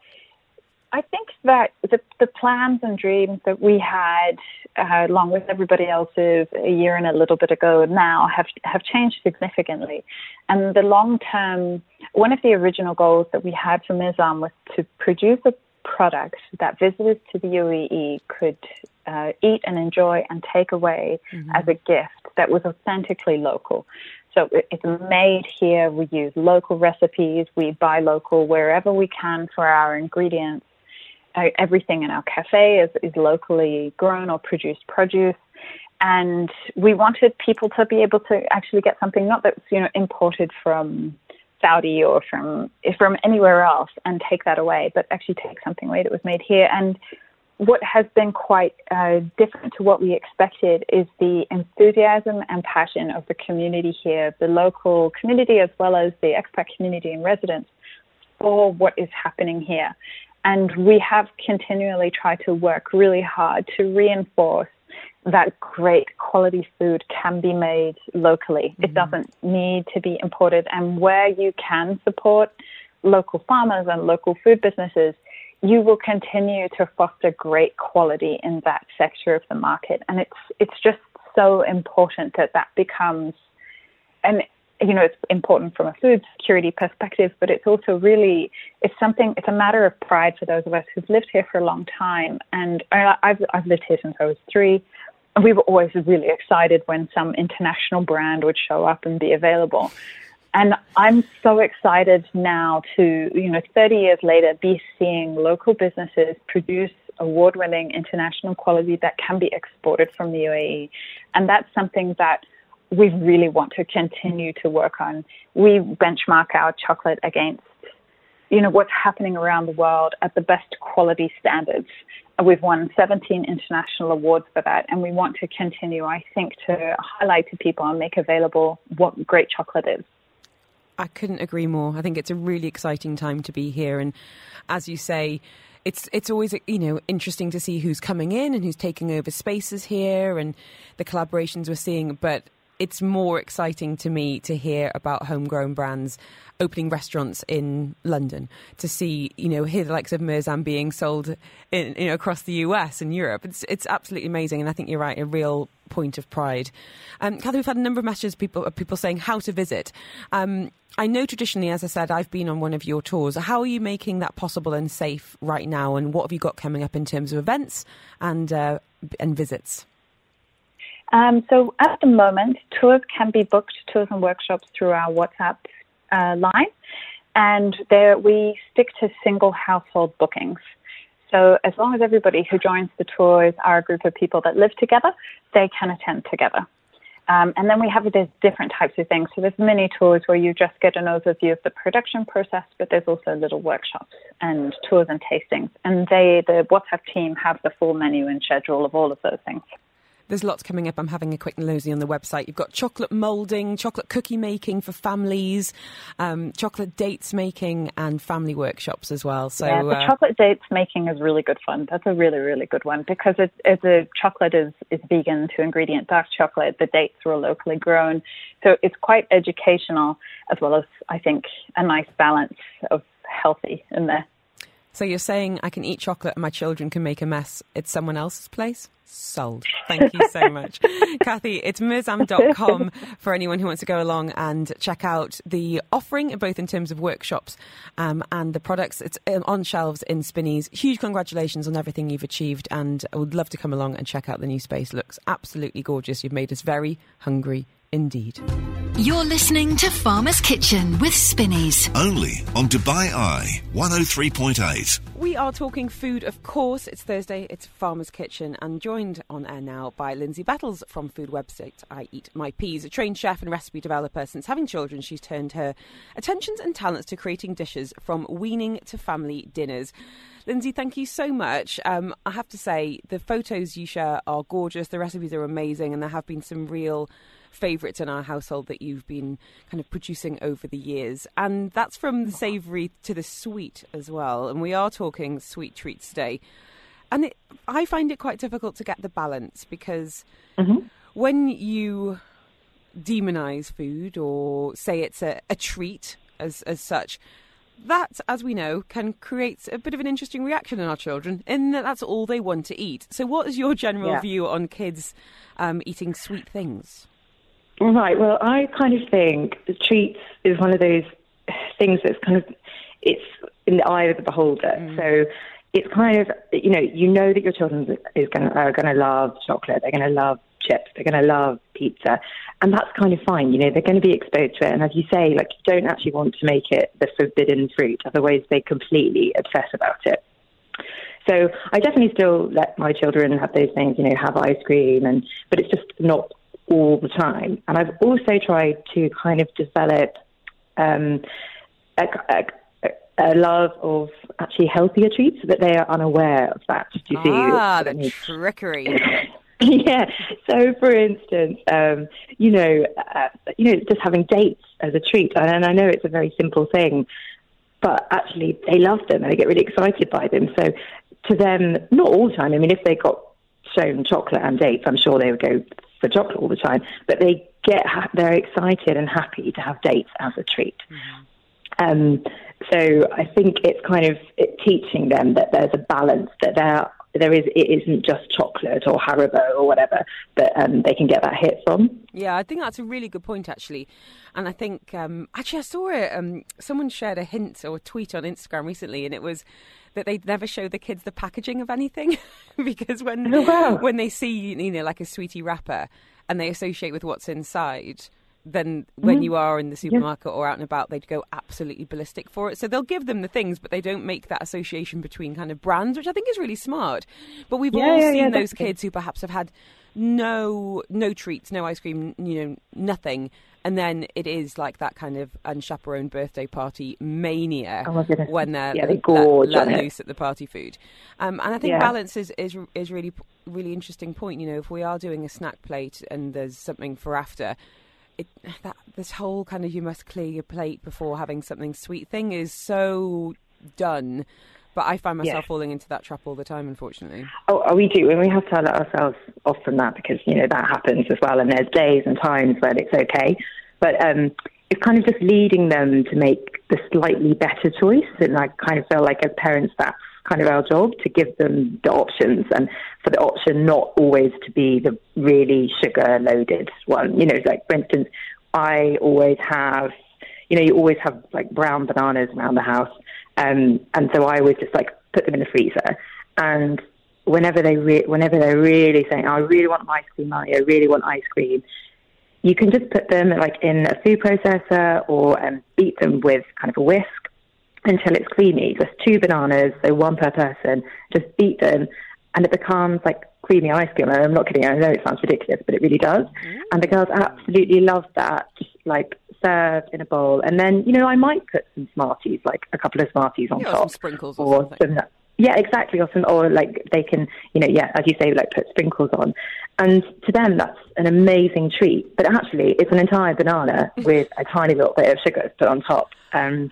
I think that the, the plans and dreams that we had, uh, along with everybody else's a year and a little bit ago now, have have changed significantly. And the long term, one of the original goals that we had for Mirzam was to produce a product that visitors to the UAE could uh, eat and enjoy and take away as a gift that was authentically local. So it's made here. We use local recipes. We buy local wherever we can for our ingredients. Everything in our cafe is, is locally grown or produced produce. And we wanted people to be able to actually get something not that's you know imported from Saudi or from from anywhere else and take that away, but actually take something away that was made here. And what has been quite uh, different to what we expected is the enthusiasm and passion of the community here, the local community as well as the expat community and residents for what is happening here. And we have continually tried to work really hard to reinforce that great quality food can be made locally. It mm-hmm. doesn't need to be imported. And where you can support local farmers and local food businesses, you will continue to foster great quality in that sector of the market. And it's it's just so important that that becomes and you know it's important from a food security perspective, but it's also really it's something it's a matter of pride for those of us who've lived here for a long time. And I- I've I've lived here since I was three. And we were always really excited when some international brand would show up and be available. And I'm so excited now to, you know, 30 years later, be seeing local businesses produce award winning international quality that can be exported from the UAE. And that's something that we really want to continue to work on. We benchmark our chocolate against, you know, what's happening around the world at the best quality standards. We've won 17 international awards for that, and we want to continue, I think, to highlight to people and make available what great chocolate is. I couldn't agree more. I think it's a really exciting time to be here, and as you say, it's it's always you know interesting to see who's coming in and who's taking over spaces here, and the collaborations we're seeing. But it's more exciting to me to hear about homegrown brands opening restaurants in London, to see you know hear the likes of Mirzam being sold in, you know across the US and Europe. It's it's absolutely amazing, and I think you're right, a real point of pride. Um, Kathy, we've had a number of messages people people saying how to visit. Um, I know traditionally, as I said, I've been on one of your tours. How are you making that possible and safe right now? And what have you got coming up in terms of events and uh, and visits? Um, so at the moment, tours can be booked, tours and workshops through our WhatsApp uh, line, and there we stick to single household bookings. So as long as everybody who joins the tours are a group of people that live together, they can attend together. Um, and then we have there's different types of things. So there's mini tours where you just get an overview of the production process, but there's also little workshops and tours and tastings. And they, the WhatsApp team, have the full menu and schedule of all of those things. There's lots coming up. I'm having a quick nosy on the website. You've got chocolate moulding, chocolate cookie making for families, um, chocolate dates making, and family workshops as well. So yeah, the uh, chocolate dates making is really good fun. That's a really really good one because the chocolate is is vegan to ingredient dark chocolate. The dates were locally grown, so it's quite educational as well as I think a nice balance of healthy in there. So you're saying I can eat chocolate and my children can make a mess. It's someone else's place? Sold. Thank you so much. Kathy, it's mirzam.com for anyone who wants to go along and check out the offering, both in terms of workshops um, and the products. It's um, on shelves in Spinneys. Huge congratulations on everything you've achieved, and I would love to come along and check out the new space. Looks absolutely gorgeous. You've made us very hungry indeed. You're listening to Farmer's Kitchen with Spinneys. Only on Dubai Eye 103.8. We are talking food, of course. It's Thursday, it's Farmer's Kitchen, and joined on air now by Lindsay Battles from food website I Eat My Peas. A trained chef and recipe developer, since having children, she's turned her attentions and talents to creating dishes from weaning to family dinners. Lindsay, thank you so much. Um, I have to say, the photos you share are gorgeous, the recipes are amazing, and there have been some real favourites in our household that you've been kind of producing over the years. And that's from the savoury to the sweet as well. And we are talking sweet treats today. And it, I find it quite difficult to get the balance because Mm-hmm. when you demonize food or say it's a, a treat as, as such, that, as we know, can create a bit of an interesting reaction in our children in that that's all they want to eat. So, what is your general Yeah. view on kids um, eating sweet things? Right. Well, I kind of think the treats is one of those things that's kind of it's in the eye of the beholder. Mm. So it's kind of you know you know that your children is going are going to love chocolate. They're going to love chips. They're going to love pizza, and that's kind of fine. You know they're going to be exposed to it. And as you say, like you don't actually want to make it the forbidden fruit. Otherwise, they completely obsess about it. So I definitely still let my children have those things, you know, have ice cream, and but it's just not all the time. And I've also tried to kind of develop um, a, a, a love of actually healthier treats that they are unaware of that. Do you see? ah, I the mean? trickery. yeah. So, for instance, um, you know, uh, you know, just having dates as a treat, and I know it's a very simple thing, but actually they love them and they get really excited by them. So, to them, not all the time. I mean, if they got shown chocolate and dates, I'm sure they would go for chocolate all the time. But they get ha- they're excited and happy to have dates as a treat. Um, so I think it's kind of it teaching them that there's a balance, that there there is it isn't just chocolate or Haribo or whatever that um, they can get that hit from. Yeah, I think that's a really good point, actually. And I think, um, actually, I saw it. Um, someone shared a hint or a tweet on Instagram recently, and it was that they'd never show the kids the packaging of anything because when Oh, wow. when they see you know like a sweetie wrapper and they associate with what's inside. Then, when Mm-hmm. you are in the supermarket or out and about, they'd go absolutely ballistic for it. So they'll give them the things, but they don't make that association between kind of brands, which I think is really smart. But we've Yeah, all yeah, seen those kids who perhaps have had no no treats, no ice cream, you know, nothing, and then it is like that kind of unchaperoned birthday party mania Oh when they're Yeah, they let- gorge let, loose at the party food. Um, and I think Yeah. balance is, is is really really interesting point. You know, if we are doing a snack plate and there's something for after. It, that this whole kind of you must clear your plate before having something sweet thing is so done. But I find myself Yeah. falling into that trap all the time, unfortunately. Oh, oh, we do, and we have to let ourselves off from that because you know that happens as well. And there's days and times when it's okay, but um, it's kind of just leading them to make the slightly better choice. And I kind of feel like as parents, that's kind of our job to give them the options, and for the option not always to be the really sugar loaded one. You know, like for instance, I always have, you know, you always have like brown bananas around the house. Um, and so I always just like put them in the freezer. And whenever they re- whenever they're really saying, "I really want ice cream, I really want ice cream," you can just put them like in a food processor or um, beat them with kind of a whisk until it's creamy. Just two bananas, so one per person. Just beat them, and it becomes like creamy ice cream. I'm not kidding. I know it sounds ridiculous, but it really does. And the girls absolutely love that. Just like served in a bowl, and then you know I might put some Smarties, like a couple of Smarties on Yeah, or top, some sprinkles or something. some yeah, exactly. Or some, or like they can, you know, yeah, as you say, like put sprinkles on. And to them, that's an amazing treat. But actually, it's an entire banana with a tiny little bit of sugar put on top. Um,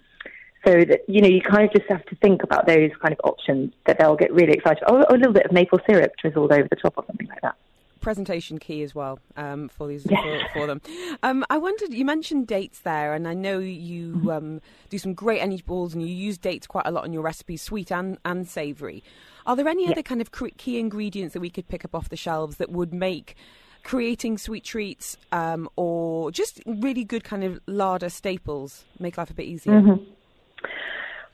so that you know, you kind of just have to think about those kind of options that they'll get really excited. Or a little bit of maple syrup drizzled over the top or something like that. presentation key as well um, for these Yeah. for, for them. Um, I wondered, you mentioned dates there, and I know you Mm-hmm. um, do some great energy balls, and you use dates quite a lot in your recipes, sweet and and savoury. Are there any other kind of key ingredients that we could pick up off the shelves that would make creating sweet treats um, or just really good kind of larder staples make life a bit easier? Mm-hmm.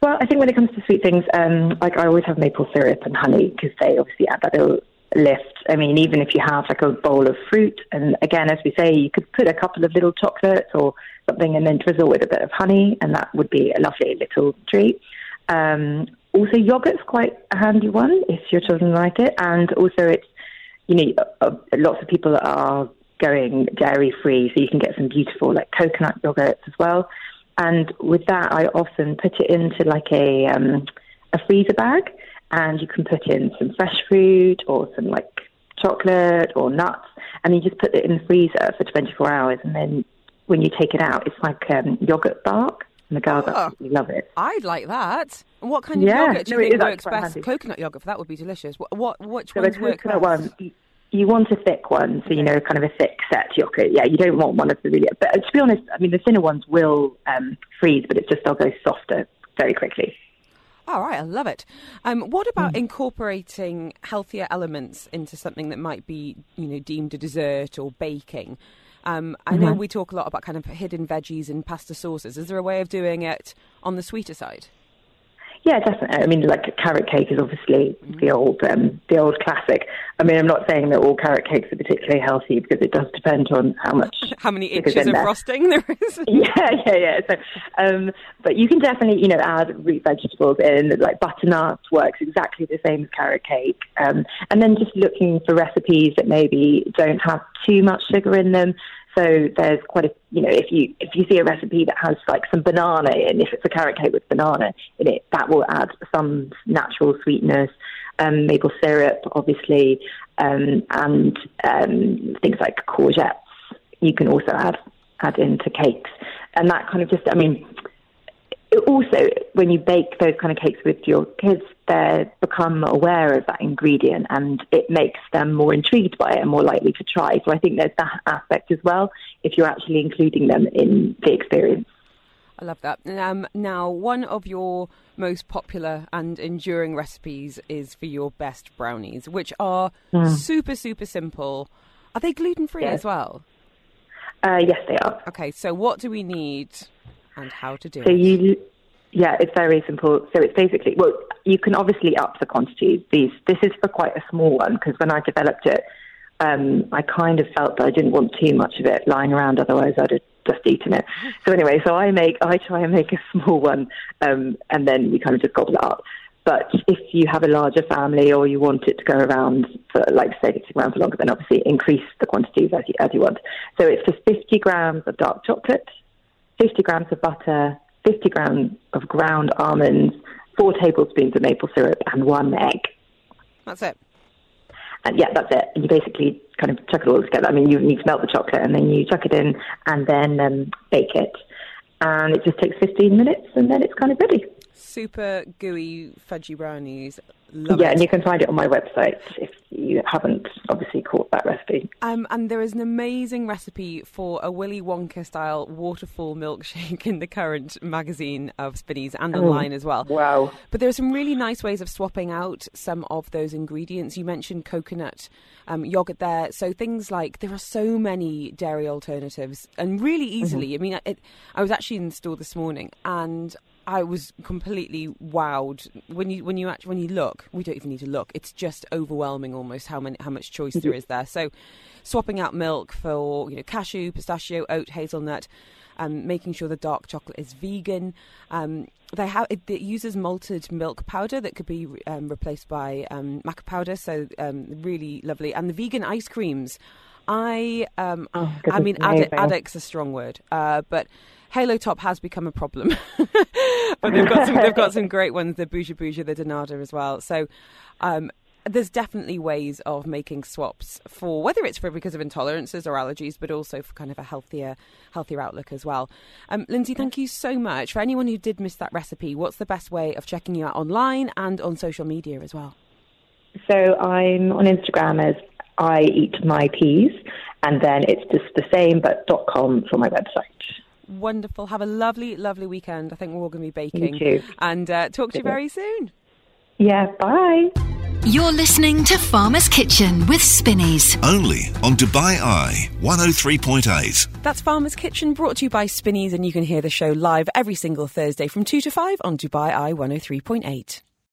Well, I think when it comes to sweet things, um, like I always have maple syrup and honey because they obviously add that little lift. I mean, even if you have like a bowl of fruit, and again, as we say, you could put a couple of little chocolates or something and then drizzle with a bit of honey, and that would be a lovely little treat. Um, also, yogurt's quite a handy one if your children like it, and also it's you know, lots of people are going dairy free, so you can get some beautiful like coconut yogurts as well. And with that, I often put it into like a um, a freezer bag, and you can put in some fresh fruit or some like chocolate or nuts, and you just put it in the freezer for 24 hours, and then when you take it out, it's like um, yogurt bark, and the girls Oh. absolutely love it. I'd like that. What kind of Yeah, yogurt do you no, think works best? handy. Coconut yogurt, for that would be delicious. What, what which So ones work best? one, you, want a thick one, so you know, kind of a thick set yogurt. Yeah, you don't want one of the really. But to be honest, I mean, the thinner ones will um, freeze, but it's just they'll go softer very quickly. All right, I love it. Um, what about Mm. incorporating healthier elements into something that might be, you know, deemed a dessert or baking? Um, I know Mhm. we talk a lot about kind of hidden veggies in pasta sauces. Is there a way of doing it on the sweeter side? Yeah, definitely. I mean, like carrot cake is obviously the old, um, the old classic. I mean, I'm not saying that all carrot cakes are particularly healthy because it does depend on how much How many inches in of there. frosting there is? yeah, yeah, yeah. So, um, but you can definitely, you know, add root vegetables in. Like butternut works exactly the same as carrot cake. Um, and then just looking for recipes that maybe don't have too much sugar in them. So there's quite a, you know, if you if you see a recipe that has like some banana in, if it's a carrot cake with banana in it, that will add some natural sweetness. Um, maple syrup, obviously, um, and um, things like courgettes. You can also add add into cakes, and that kind of just, I mean, also when you bake those kind of cakes with your kids, they become aware of that ingredient, and it makes them more intrigued by it and more likely to try. So I think there's that aspect as well. If you're actually including them in the experience. I love that. Um, now, one of your most popular and enduring recipes is for your best brownies, which are Mm. super, super simple. Are they gluten free Yes. as well? Uh, yes, they are. Okay, so what do we need and how to do So it? you, yeah, it's very simple. So it's basically, well, you can obviously up the quantity. These, this is for quite a small one because when I developed it, um, I kind of felt that I didn't want too much of it lying around. Otherwise, I'd have just eaten it. So anyway, so I make, I try and make a small one, um, and then we kind of just gobble it up. But if you have a larger family or you want it to go around for, like, say, it's around for longer, then obviously increase the quantities as you, as you want. So it's just 50 grams of dark chocolate, 50 grams of butter, 50 grams of ground almonds, four tablespoons of maple syrup, and one egg. That's it. and yeah, that's it. And you basically kind of chuck it all together. I mean, you need to melt the chocolate and then you chuck it in and then um, bake it. And it just takes 15 minutes and then it's kind of ready. Super gooey fudgy brownies. Love yeah, it. and you can find it on my website if you haven't obviously caught that recipe. Um, and there is an amazing recipe for a Willy Wonka style waterfall milkshake in the current magazine of Spinneys and online as well. Wow. But there are some really nice ways of swapping out some of those ingredients. You mentioned coconut um, yogurt there. So things like there are so many dairy alternatives and really easily. I mean, it, I was actually in the store this morning and I was completely wowed when you when you actually when you look. We don't even need to look. It's just overwhelming almost how many how much choice there is there. So, swapping out milk for you know cashew, pistachio, oat, hazelnut, um, making sure the dark chocolate is vegan. Um, they have it, it uses malted milk powder that could be um, replaced by um, maca powder. So um, really lovely. And the vegan ice creams. I um, Oh, I mean, me, addict, addict's a strong word, uh, but Halo Top has become a problem. but they've got some, they've got some great ones, the Booja Booja, the Donada as well. So um, there's definitely ways of making swaps for whether it's for because of intolerances or allergies, but also for kind of a healthier healthier outlook as well. Um, Lindsay, thank you so much. For anyone who did miss that recipe, what's the best way of checking you out online and on social media as well? So I'm on Instagram as I eat my peas, and then it's just the same but dot .com for my website. Wonderful. Have a lovely, lovely weekend. I think we're all going to be baking. too. And uh, talk to you very soon. Yeah, bye. You're listening to Farmer's Kitchen with Spinneys. Only on Dubai Eye 103.8. That's Farmer's Kitchen brought to you by Spinneys, and you can hear the show live every single Thursday from 2 to 5 on Dubai Eye 103.8.